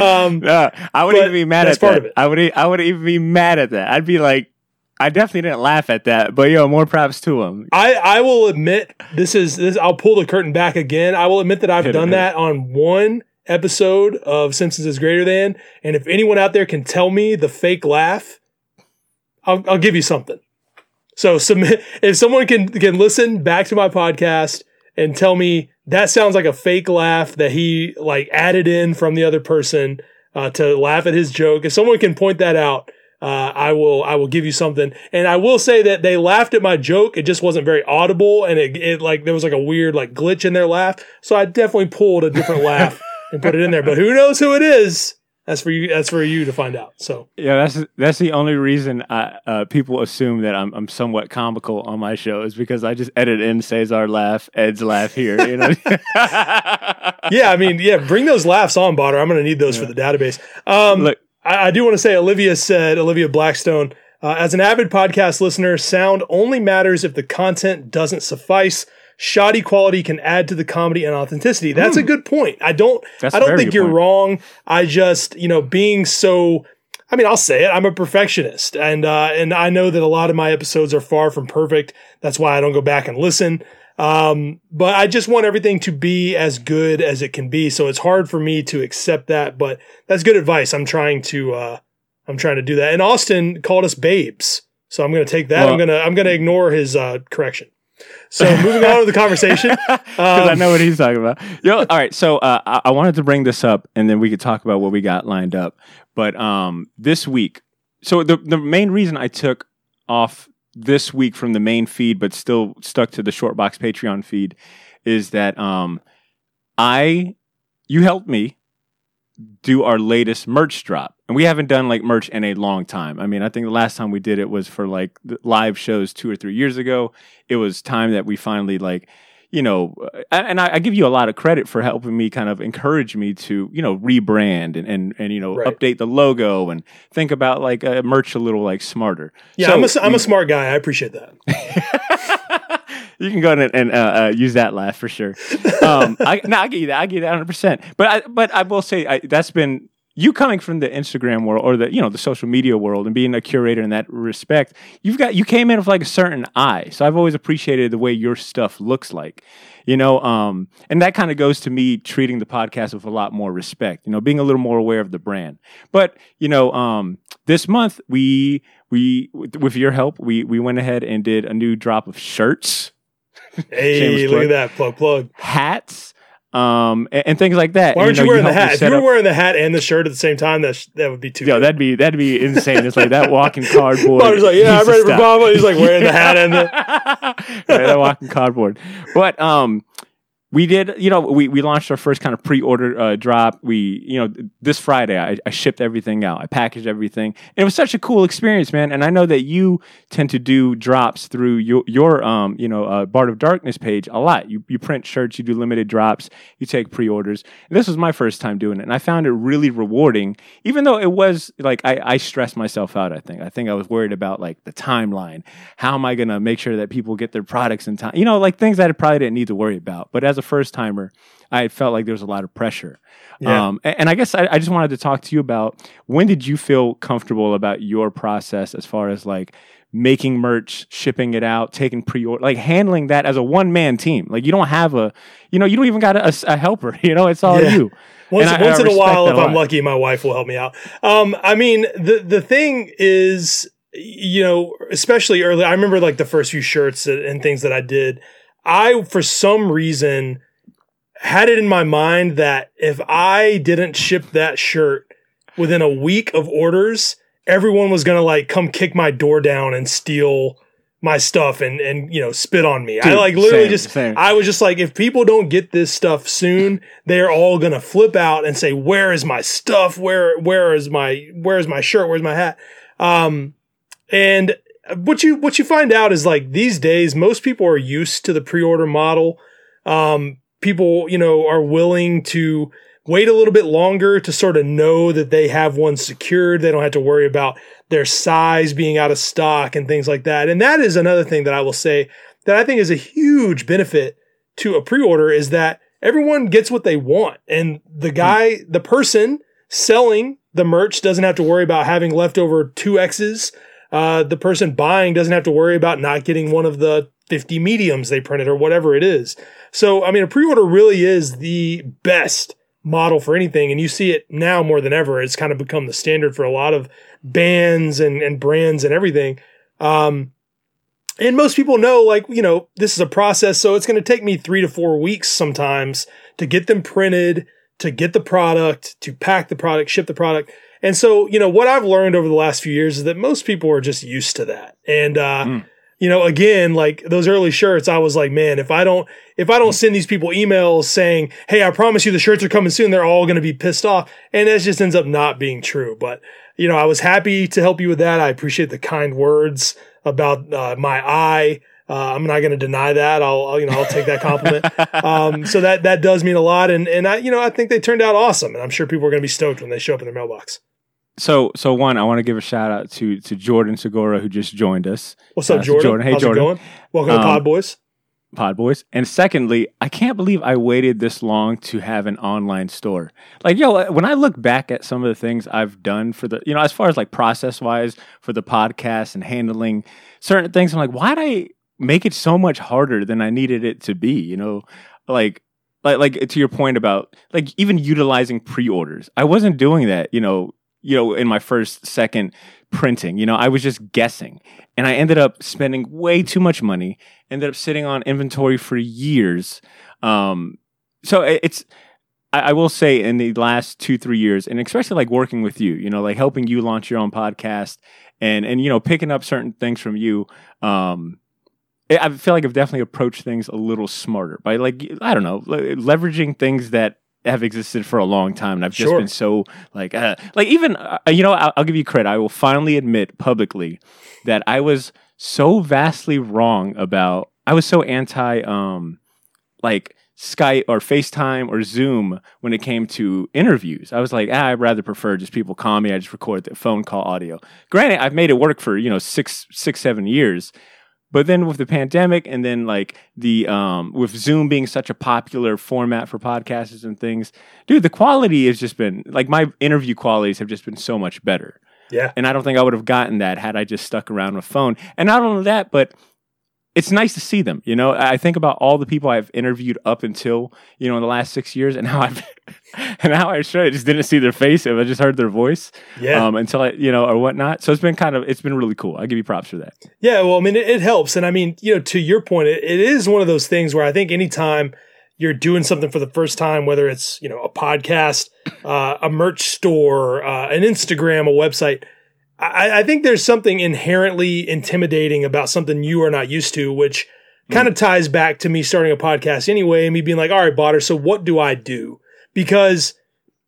Speaker 3: um,
Speaker 1: Uh, I
Speaker 3: wouldn't
Speaker 1: even be mad
Speaker 3: that's
Speaker 1: at
Speaker 3: part
Speaker 1: that.
Speaker 3: of it.
Speaker 1: I would. I would even be mad at that. I'd be like, I definitely didn't laugh at that, but yo, more props to him.
Speaker 3: I, I will admit this is this. I'll pull the curtain back again. I will admit that I've done that on one episode of Simpsons is Greater Than. And if anyone out there can tell me the fake laugh, I'll, I'll give you something. So submit if someone can can listen back to my podcast and tell me that sounds like a fake laugh that he like added in from the other person uh, to laugh at his joke. If someone can point that out, uh, I will I will give you something. And I will say that they laughed at my joke. It just wasn't very audible, and it, it like there was like a weird like glitch in their laugh. So I definitely pulled a different laugh and put it in there. But who knows who it is? That's for you. That's for you to find out. So
Speaker 1: Yeah, that's that's the only reason I, uh, people assume that I'm I'm somewhat comical on my show is because I just edit in Cesar laugh, Ed's laugh here. You know.
Speaker 3: yeah, I mean, yeah, bring those laughs on, Botter. I'm going to need those for the database. Um,
Speaker 1: Look,
Speaker 3: I, I do want to say, Olivia said, Olivia Blackstone, uh, as an avid podcast listener, sound only matters if the content doesn't suffice. Shoddy quality can add to the comedy and authenticity. That's a good point. I don't,
Speaker 1: Hmm. That's
Speaker 3: I don't think you're
Speaker 1: point.
Speaker 3: wrong. I just, you know, being so, I mean, I'll say it. I'm a perfectionist, and uh, and I know that a lot of my episodes are far from perfect. That's why I don't go back and listen. Um, but I just want everything to be as good as it can be. So it's hard for me to accept that, but that's good advice. I'm trying to, uh, I'm trying to do that. And Austin called us babes. So I'm going to take that.
Speaker 1: Well-
Speaker 3: I'm going to, I'm going to ignore his, uh, correction. So moving on to the conversation.
Speaker 1: because I
Speaker 3: Um,
Speaker 1: know what he's talking about. Yo, all right. So uh, I, I wanted to bring this up, and then we could talk about what we got lined up. But um, this week, so the the main reason I took off this week from the main feed, but still stuck to the Shortbox Patreon feed, is that um, I you helped me do our latest merch drop. And we haven't done like merch in a long time. I mean, I think the last time we did it was for like live shows two or three years ago. It was time that we finally like, you know, and I, I give you a lot of credit for helping me kind of encourage me to, you know, rebrand and, and, and you know,
Speaker 3: Right.
Speaker 1: update the logo and think about like uh, merch a little like smarter.
Speaker 3: yeah,
Speaker 1: So
Speaker 3: I'm a, I'm a smart guy. I appreciate that.
Speaker 1: you can go ahead and, and uh, uh, use that laugh for sure. Um, I, no, I get you that. I get that 100. percent But I, but I will say I, that's been you coming from the Instagram world or the you know the social media world and being a curator in that respect, you've got you came in with like a certain eye. So I've always appreciated the way your stuff looks like, you know. Um, and that kind of goes to me treating the podcast with a lot more respect, you know, being a little more aware of the brand. But you know, um, this month we we with your help we we went ahead and did a new drop of shirts,
Speaker 3: Hey, look at that plug plug.
Speaker 1: hats, um, and, and things like that.
Speaker 3: Why aren't you,
Speaker 1: know,
Speaker 3: wearing the hat? If you were
Speaker 1: up-
Speaker 3: wearing the hat and the shirt at the same time, that sh- that would be too.
Speaker 1: Yo,
Speaker 3: good.
Speaker 1: that'd be that'd be insane. It's like that walking cardboard.
Speaker 3: Botter's like, yeah, I'm ready for
Speaker 1: stop.
Speaker 3: He's like wearing the hat and the.
Speaker 1: right, that walking cardboard. But um, we did, you know, we, we launched our first kind of pre-order uh, drop. We, you know, this Friday I, I shipped everything out. I packaged everything. And it was such a cool experience, man. And I know that you tend to do drops through your your um, you know, uh, of Darkness page a lot. You you print shirts, you do limited drops, you take pre-orders. And this was my first time doing it, and I found it really rewarding. Even though it was like I, I stressed myself out. I think I think I was worried about like the timeline. How am I gonna make sure that people get their products in time? You know, like things that I probably didn't need to worry about. But as first timer, I felt like there was a lot of pressure.
Speaker 3: Yeah.
Speaker 1: Um, a- and, I guess I, I just wanted to talk to you about when did you feel comfortable about your process as far as like making merch, shipping it out, taking pre-order, like handling that as a one-man team. Like you don't have a, you know, you don't even got a, a helper. You know, it's all
Speaker 3: Yeah.
Speaker 1: you.
Speaker 3: Once,
Speaker 1: I-
Speaker 3: once
Speaker 1: I
Speaker 3: in a while, if
Speaker 1: a
Speaker 3: I'm lucky, my wife will help me out. Um, I mean, the the thing is, you know, especially early. I remember like the first few shirts and, and things that I did. I, for some reason, had it in my mind that if I didn't ship that shirt within a week of orders, everyone was gonna like come kick my door down and steal my stuff and and you know spit on me. I like literally
Speaker 1: same,
Speaker 3: just
Speaker 1: same.
Speaker 3: I was just like, if people don't get this stuff soon, they're all gonna flip out and say, "Where is my stuff? Where where is my where is my shirt? Where's my hat?" Um, and what you what you find out is like these days, most people are used to the pre-order model. Um, people, you know, are willing to wait a little bit longer to sort of know that they have one secured. They don't have to worry about their size being out of stock and things like that. And that is another thing that I will say that I think is a huge benefit to a pre-order is that everyone gets what they want. And the guy, the person selling the merch doesn't have to worry about having leftover two X's. Uh, the person buying doesn't have to worry about not getting one of the 50 mediums they printed or whatever it is. So, I mean, a pre-order really is the best model for anything. And you see it now more than ever. It's kind of become the standard for a lot of bands and, and brands and everything. Um, and most people know, like, you know, this is a process. So it's going to take me three to four weeks sometimes to get them printed, to get the product, to pack the product, ship the product. And so, you know, what I've learned over the last few years is that most people are just used to that. And, uh,
Speaker 1: Mm.
Speaker 3: you know, again, like those early shirts, I was like, man, if I don't, if I don't send these people emails saying, Hey, I promise you the shirts are coming soon, they're all going to be pissed off. And that just ends up not being true. But, you know, I was happy to help you with that. I appreciate the kind words about, uh, my eye. Uh, I'm not going to deny that. I'll, I'll, you know, I'll take that compliment. um, so that, that does mean a lot. And, and I, you know, I think they turned out awesome. And I'm sure people are going to be stoked when they show up in their mailbox.
Speaker 1: So, so one, I want to give a shout out to to Jordan Segura who just joined us,
Speaker 3: What's up,
Speaker 1: Uh,
Speaker 3: Jordan?
Speaker 1: Jordan. Hey,
Speaker 3: How's
Speaker 1: Jordan.
Speaker 3: it going? Welcome to
Speaker 1: Um,
Speaker 3: Pod Boys.
Speaker 1: Pod Boys. And secondly, I can't believe I waited this long to have an online store. Like, yo, when I look back at some of the things I've done for the, you know, as far as like process wise for the podcast and handling certain things, I'm like, why'd I make it so much harder than I needed it to be? You know, like, like, like to your point about like even utilizing pre-orders. I wasn't doing that, you know, you know, in my first second printing. You know, I was just guessing. And I ended up spending way too much money, ended up sitting on inventory for years. Um, so it's, I, I will say in the last two, three years, and especially like working with you, you know, like helping you launch your own podcast and, and, you know, picking up certain things from you. Um, I feel like I've definitely approached things a little smarter by like, I don't know, leveraging things that have existed for a long time. And I've just
Speaker 3: Sure.
Speaker 1: been so like, uh, like even, uh, you know, I'll, I'll give you credit. I will finally admit publicly that I was so vastly wrong about, I was so anti, um, like Skype or FaceTime or Zoom when it came to interviews. I was like, ah, I'd rather prefer just people call me. I just record the phone call audio. Granted, I've made it work for, you know, six, six, seven years. But then with the pandemic and then like the um with Zoom being such a popular format for podcasts and things, dude, the quality has just been like my interview qualities have just been so much better.
Speaker 3: Yeah.
Speaker 1: And I don't think I would have gotten that had I just stuck around with phone. And not only that, but it's nice to see them. You know, I think about all the people I've interviewed up until you know in the last six years, and how I've and how I just didn't see their face, and I just heard their voice.
Speaker 3: Yeah.
Speaker 1: Um, until I, you know, or whatnot. So it's been kind of, it's been really cool. I give you props for that.
Speaker 3: Yeah, well, I mean, it, it helps, and I mean, you know, to your point, it, it is one of those things where I think anytime you're doing something for the first time, whether it's you know a podcast, uh, a merch store, uh, an Instagram, a website, I, I think there's something inherently intimidating about something you are not used to, which kind of ties back to me starting a podcast anyway, and me being like, all right, Botter, so what do I do? Because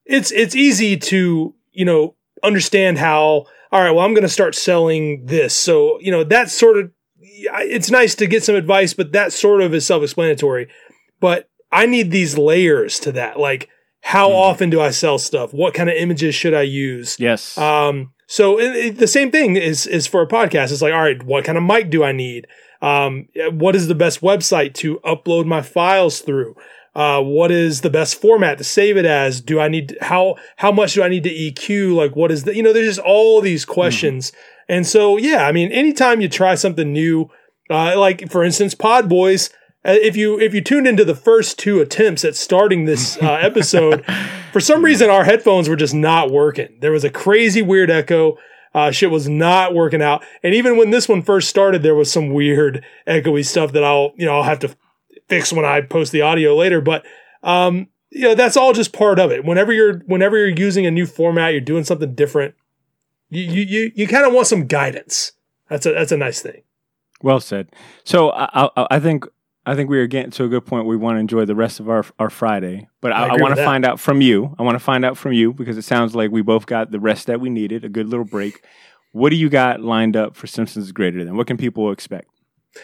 Speaker 3: it's it's easy to you know understand how all right well i'm going to start selling this. So you know that's sort of it's nice to get some advice but that sort of is self-explanatory. But i need these layers to that. Like how often do i sell stuff? What kind of images should i use?
Speaker 1: Yes.
Speaker 3: um, so it, it- the same thing is is for a podcast. It's like, all right, what kind of mic do I need? Um, what is the best website to upload my files through? Uh, what is the best format to save it as? Do I need how how much do I need to EQ? Like, what is the you know? There's just all these questions, and so yeah, I mean, anytime you try something new, uh, like for instance, Pod Boys. Uh, If you if you tuned into the first two attempts at starting this uh, episode, for some reason our headphones were just not working. There was a crazy weird echo. Uh, shit was not working out. And even when this one first started, there was some weird echoey stuff that I'll you know I'll have to fix when I post the audio later. But um, you know that's all just part of it. Whenever you're whenever you're using a new format, you're doing something different. You you you, you kind of want some guidance. That's a that's a nice thing.
Speaker 1: Well said. So I, I, I think I think we are getting to a good point. We want to enjoy the rest of our our Friday, but
Speaker 3: I
Speaker 1: I, I, want to find out from you. I want to find out from you because it sounds like we both got the rest that we needed, a good little break. What do you got lined up for Simpsons Greater Than? What can people expect?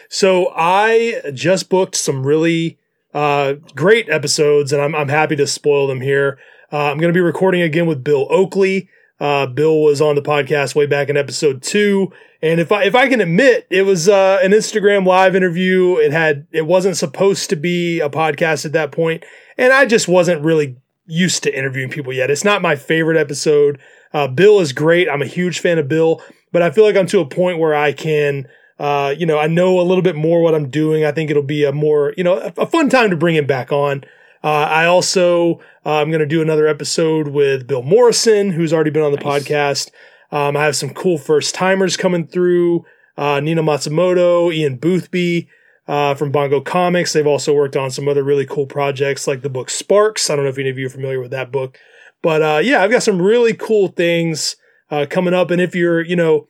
Speaker 3: So I just booked some really uh, great episodes, and I'm, I'm happy to spoil them here. Uh, I'm going to be recording again with Bill Oakley. Uh, Bill was on the podcast way back in episode two, and if I if I can admit, it was uh, an Instagram live interview. It had it wasn't supposed to be a podcast at that point, and I just wasn't really used to interviewing people yet. It's not my favorite episode. Uh, Bill is great. I'm a huge fan of Bill, but I feel like I'm to a point where I can uh, you know, I know a little bit more what I'm doing. I think it'll be a more, you know, a, a fun time to bring him back on. Uh, I also, uh, I'm going to do another episode with Bill Morrison, who's already been on the
Speaker 1: Nice.
Speaker 3: podcast. Um, I have some cool first timers coming through. Uh, Nina Matsumoto, Ian Boothby, uh, from Bongo Comics. They've also worked on some other really cool projects like the book Sparks. I don't know if any of you are familiar with that book, but, uh, yeah, I've got some really cool things, uh, coming up. And if you're, you know,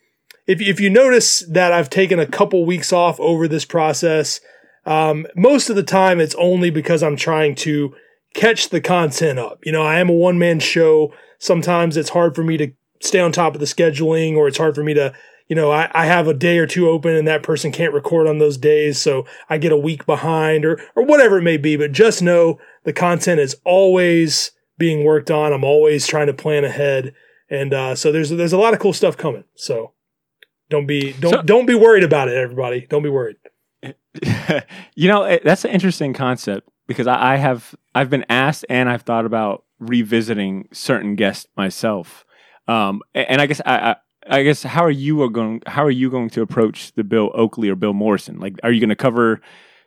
Speaker 3: if if you notice that I've taken a couple weeks off over this process, um, most of the time it's only because I'm trying to catch the content up. You know, I am a one man show. Sometimes it's hard for me to stay on top of the scheduling, or it's hard for me to, you know, I, I have a day or two open and that person can't record on those days, so I get a week behind, or or whatever it may be. But just know the content is always being worked on. I'm always trying to plan ahead, and uh, so there's there's a lot of cool stuff coming. So don't be don't
Speaker 1: So-
Speaker 3: don't be worried about it, everybody. Don't be worried.
Speaker 1: you know, that's an interesting concept because I, I have I've been asked and I've thought about revisiting certain guests myself. Um, and I guess I, I I guess how are you going how are you going to approach the Bill Oakley or Bill Morrison? Like, are you going to cover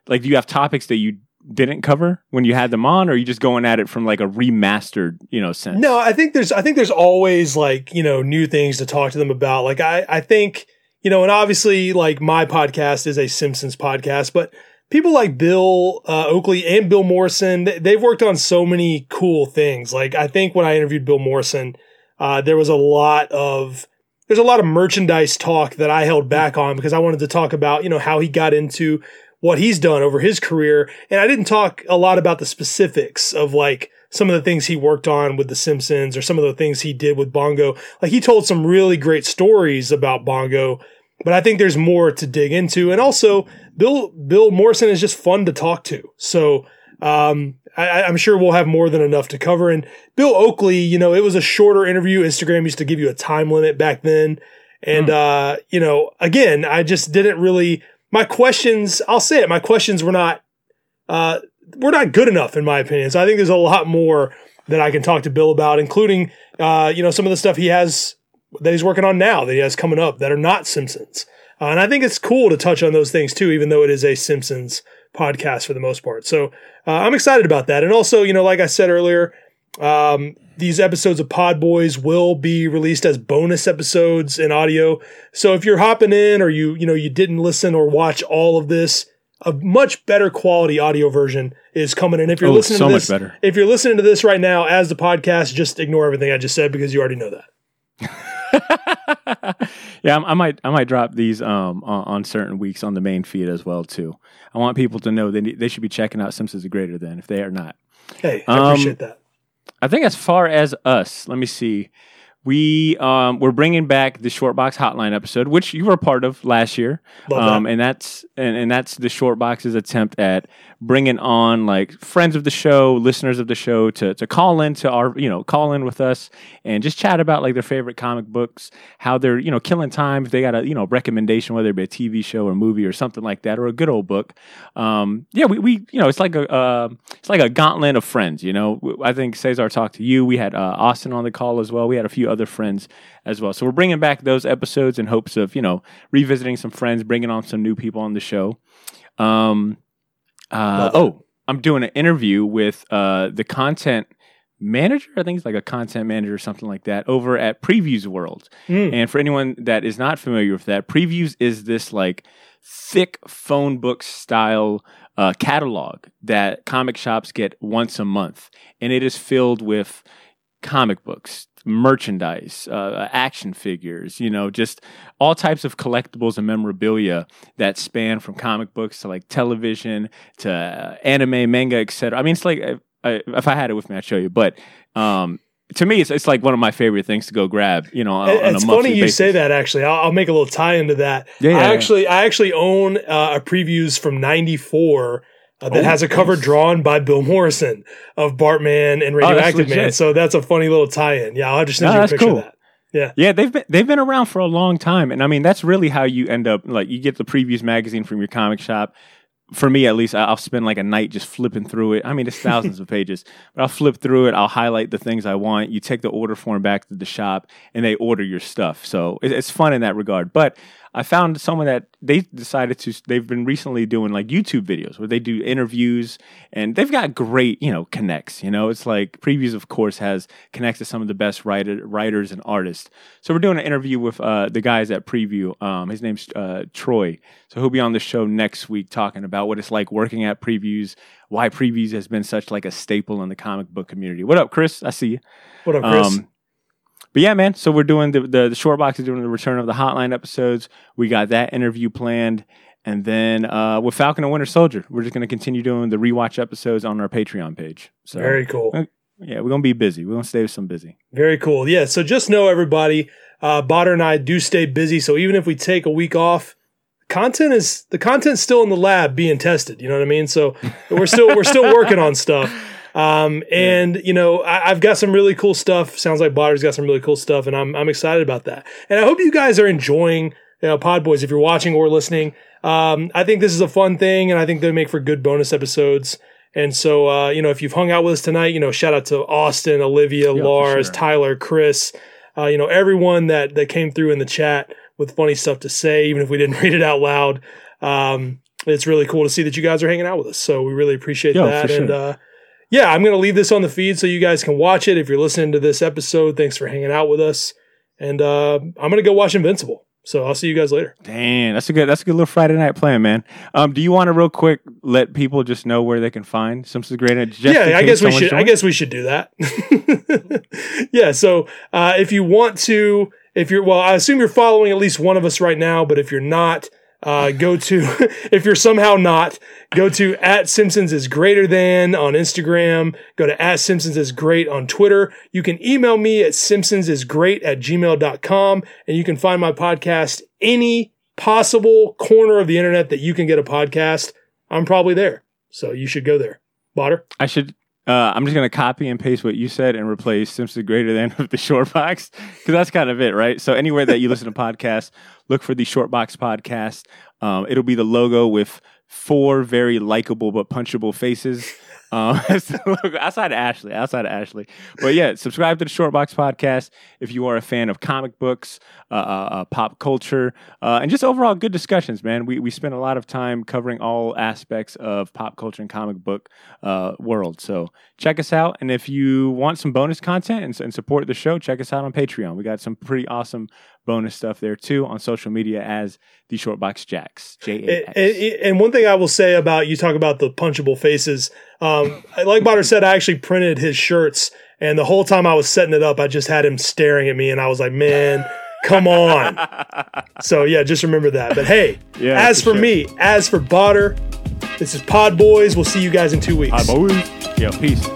Speaker 1: like do you have topics that you didn't cover when you had them on, or are you just going at it from like a remastered you know sense?
Speaker 3: No, I think there's I think there's always like, you know, new things to talk to them about. Like I I think, you know, and obviously like my podcast is a Simpsons podcast, but people like Bill uh, Oakley and Bill Morrison, they- they've worked on so many cool things. Like I think when I interviewed Bill Morrison, uh, there was a lot of there's a lot of merchandise talk that I held back on because I wanted to talk about, you know, how he got into what he's done over his career. And I didn't talk a lot about the specifics of like some of the things he worked on with The Simpsons or some of the things he did with Bongo. Like he told some really great stories about Bongo, but I think there's more to dig into. And also Bill, Bill Morrison is just fun to talk to. So, um, I, I'm sure we'll have more than enough to cover. And Bill Oakley, you know, it was a shorter interview. Instagram used to give you a time limit back then. And, uh, you know, again, I just didn't really, my questions, I'll say it, my questions were not, uh, were not good enough in my opinion. So I think there's a lot more that I can talk to Bill about, including, uh, you know, some of the stuff he has that he's working on now that he has coming up that are not Simpsons. Uh, and I think it's cool to touch on those things too, even though it is a Simpsons podcast for the most part. So uh, I'm excited about that. And also, you know, like I said earlier, um, these episodes of Pod Boys will be released as bonus episodes in audio. So if you're hopping in or you, you know, you didn't listen or watch all of this, a much better quality audio version is coming in. If you're
Speaker 1: Oh,
Speaker 3: listening
Speaker 1: so
Speaker 3: to
Speaker 1: much
Speaker 3: this,
Speaker 1: better.
Speaker 3: if you're listening to this right now as the podcast, just ignore everything I just said because you already know that.
Speaker 1: yeah, I, I might I might drop these um on, on certain weeks on the main feed as well too. I want people to know they need, they should be checking out Simpsons greater than if they are not.
Speaker 3: Hey, I
Speaker 1: Um,
Speaker 3: appreciate that.
Speaker 1: I think as far as us, let me see. We um we're bringing back the short box hotline episode, which you were a part of last year. Um, and that's and, and that's the short box's attempt at bringing on like friends of the show, listeners of the show to to call in to our you know call in with us and just chat about like their favorite comic books, how they're you know killing time if they got a you know recommendation whether it be a TV show or movie or something like that or a good old book. Um, yeah, we, we you know it's like a uh, it's like a gauntlet of friends. You know, I think Cesar talked to you. We had uh, Austin on the call as well. We had a few other friends as well. So we're bringing back those episodes in hopes of you know revisiting some friends, bringing on some new people on the show. Um, uh, oh, I'm doing an interview with uh, the content manager. I think it's like a content manager or something like that over at Previews World.
Speaker 3: Mm.
Speaker 1: And for anyone that is not familiar with that, Previews is this like thick phone book style uh, catalog that comic shops get once a month, and it is filled with comic books, merchandise, uh, action figures, you know, just all types of collectibles and memorabilia that span from comic books to like television to uh, anime, manga, etc. I mean, it's like uh, I, if I had it with me, I'd show you. But um, to me, it's it's like one of my favorite things to go grab. You know, on,
Speaker 3: it's funny you
Speaker 1: basis.
Speaker 3: say that. Actually, I'll, I'll make a little tie into that.
Speaker 1: Yeah, yeah,
Speaker 3: I
Speaker 1: yeah.
Speaker 3: actually, I actually own uh, a previews from '94 uh, that
Speaker 1: Oh,
Speaker 3: has a cover
Speaker 1: nice.
Speaker 3: drawn by Bill Morrison of Bartman and
Speaker 1: Oh,
Speaker 3: Radioactive Man. So that's a funny little tie-in. Yeah, I'll just send
Speaker 1: No,
Speaker 3: you a picture
Speaker 1: cool.
Speaker 3: of that.
Speaker 1: Yeah, they've been they've been around for a long time, and I mean that's really how you end up. Like you get the previews magazine from your comic shop. For me, at least, I'll spend like a night just flipping through it. I mean, it's thousands of pages, but I'll flip through it. I'll highlight the things I want. You take the order form back to the shop, and they order your stuff. So it, it's fun in that regard. But I found someone that they decided to. They've been recently doing like YouTube videos where they do interviews, and they've got great, you know, connects. You know, it's like previews, of course, has connects to some of the best writer, writers and artists. So we're doing an interview with uh, the guys at Preview. Um, his name's uh, Troy. So he'll be on the show next week talking about what it's like working at Previews, why Previews has been such like a staple in the comic book community. What up, Chris? I see you.
Speaker 3: What up, Chris?
Speaker 1: Um, but yeah, man. So we're doing the, the the short box is doing the return of the hotline episodes. We got that interview planned, and then uh, with Falcon and Winter Soldier, we're just going to continue doing the rewatch episodes on our Patreon page. So
Speaker 3: Very cool.
Speaker 1: uh, yeah, we're gonna be busy. We're gonna stay with some busy.
Speaker 3: Very cool. Yeah. So just know everybody, uh, Botter and I do stay busy. So even if we take a week off, content is the content's still in the lab being tested. You know what I mean? So we're still we're still working on stuff. Um, and you know, I, I've got some really cool stuff. Sounds like Botter's got some really cool stuff, and I'm I'm excited about that. And I hope you guys are enjoying you know, Pod Boys if you're watching or listening. Um, I think this is a fun thing, and I think they make for good bonus episodes. And so, uh, you know, if you've hung out with us tonight, you know, shout out to Austin, Olivia,
Speaker 1: for
Speaker 3: Lars,
Speaker 1: sure.
Speaker 3: Tyler, Chris, uh, you know, everyone that that came through in the chat with funny stuff to say, even if we didn't read it out loud. Um, it's really cool to see that you guys are hanging out with us. So we really appreciate
Speaker 1: Yo,
Speaker 3: that.
Speaker 1: for
Speaker 3: And uh, yeah, I'm going to leave this on the feed so you guys can watch it. If you're listening to this episode, thanks for hanging out with us. And uh, I'm going to go watch Invincible. So I'll see you guys later.
Speaker 1: Damn, that's a good that's a good little Friday night plan, man. Um, do you want to real quick let people just know where they can find Simpsons Great? Just in
Speaker 3: yeah, I guess we should. I guess we should do that. yeah. So uh, if you want to, if you're well, I assume you're following at least one of us right now. But if you're not, uh, go to. if you're somehow not, go to at Simpsons is greater than on Instagram. Go to at Simpsons is great on Twitter. You can email me at Simpsons is great at gmail.com and you can find my podcast any possible corner of the internet that you can get a podcast. I'm probably there. So you should go there. Botter.
Speaker 1: I should Uh, I'm just gonna copy and paste what you said and replace Simpson greater than with the short box because that's kind of it, right? So anywhere that you listen to podcasts, look for the short box podcast. Um, it'll be the logo with four very likable but punchable faces. Um, outside of Ashley, outside of Ashley, but yeah, subscribe to the Short Box Podcast if you are a fan of comic books, uh, uh, uh, pop culture, uh, and just overall good discussions. Man, we we spend a lot of time covering all aspects of pop culture and comic book uh, world. So check us out, and if you want some bonus content and, and support the show, check us out on Patreon. We got some pretty awesome bonus stuff there too on social media as the Shortbox Jax. J A X.
Speaker 3: And, and one thing I will say about you talk about the punchable faces. Um, like Botter said, I actually printed his shirts, and the whole time I was setting it up, I just had him staring at me, and I was like, "Man, come on!" So yeah, just remember that. But hey,
Speaker 1: Yeah,
Speaker 3: as
Speaker 1: for
Speaker 3: for
Speaker 1: sure.
Speaker 3: me, as for Botter, this is Pod Boys. We'll see you guys in two weeks.
Speaker 1: Hi, boys. Yeah, peace.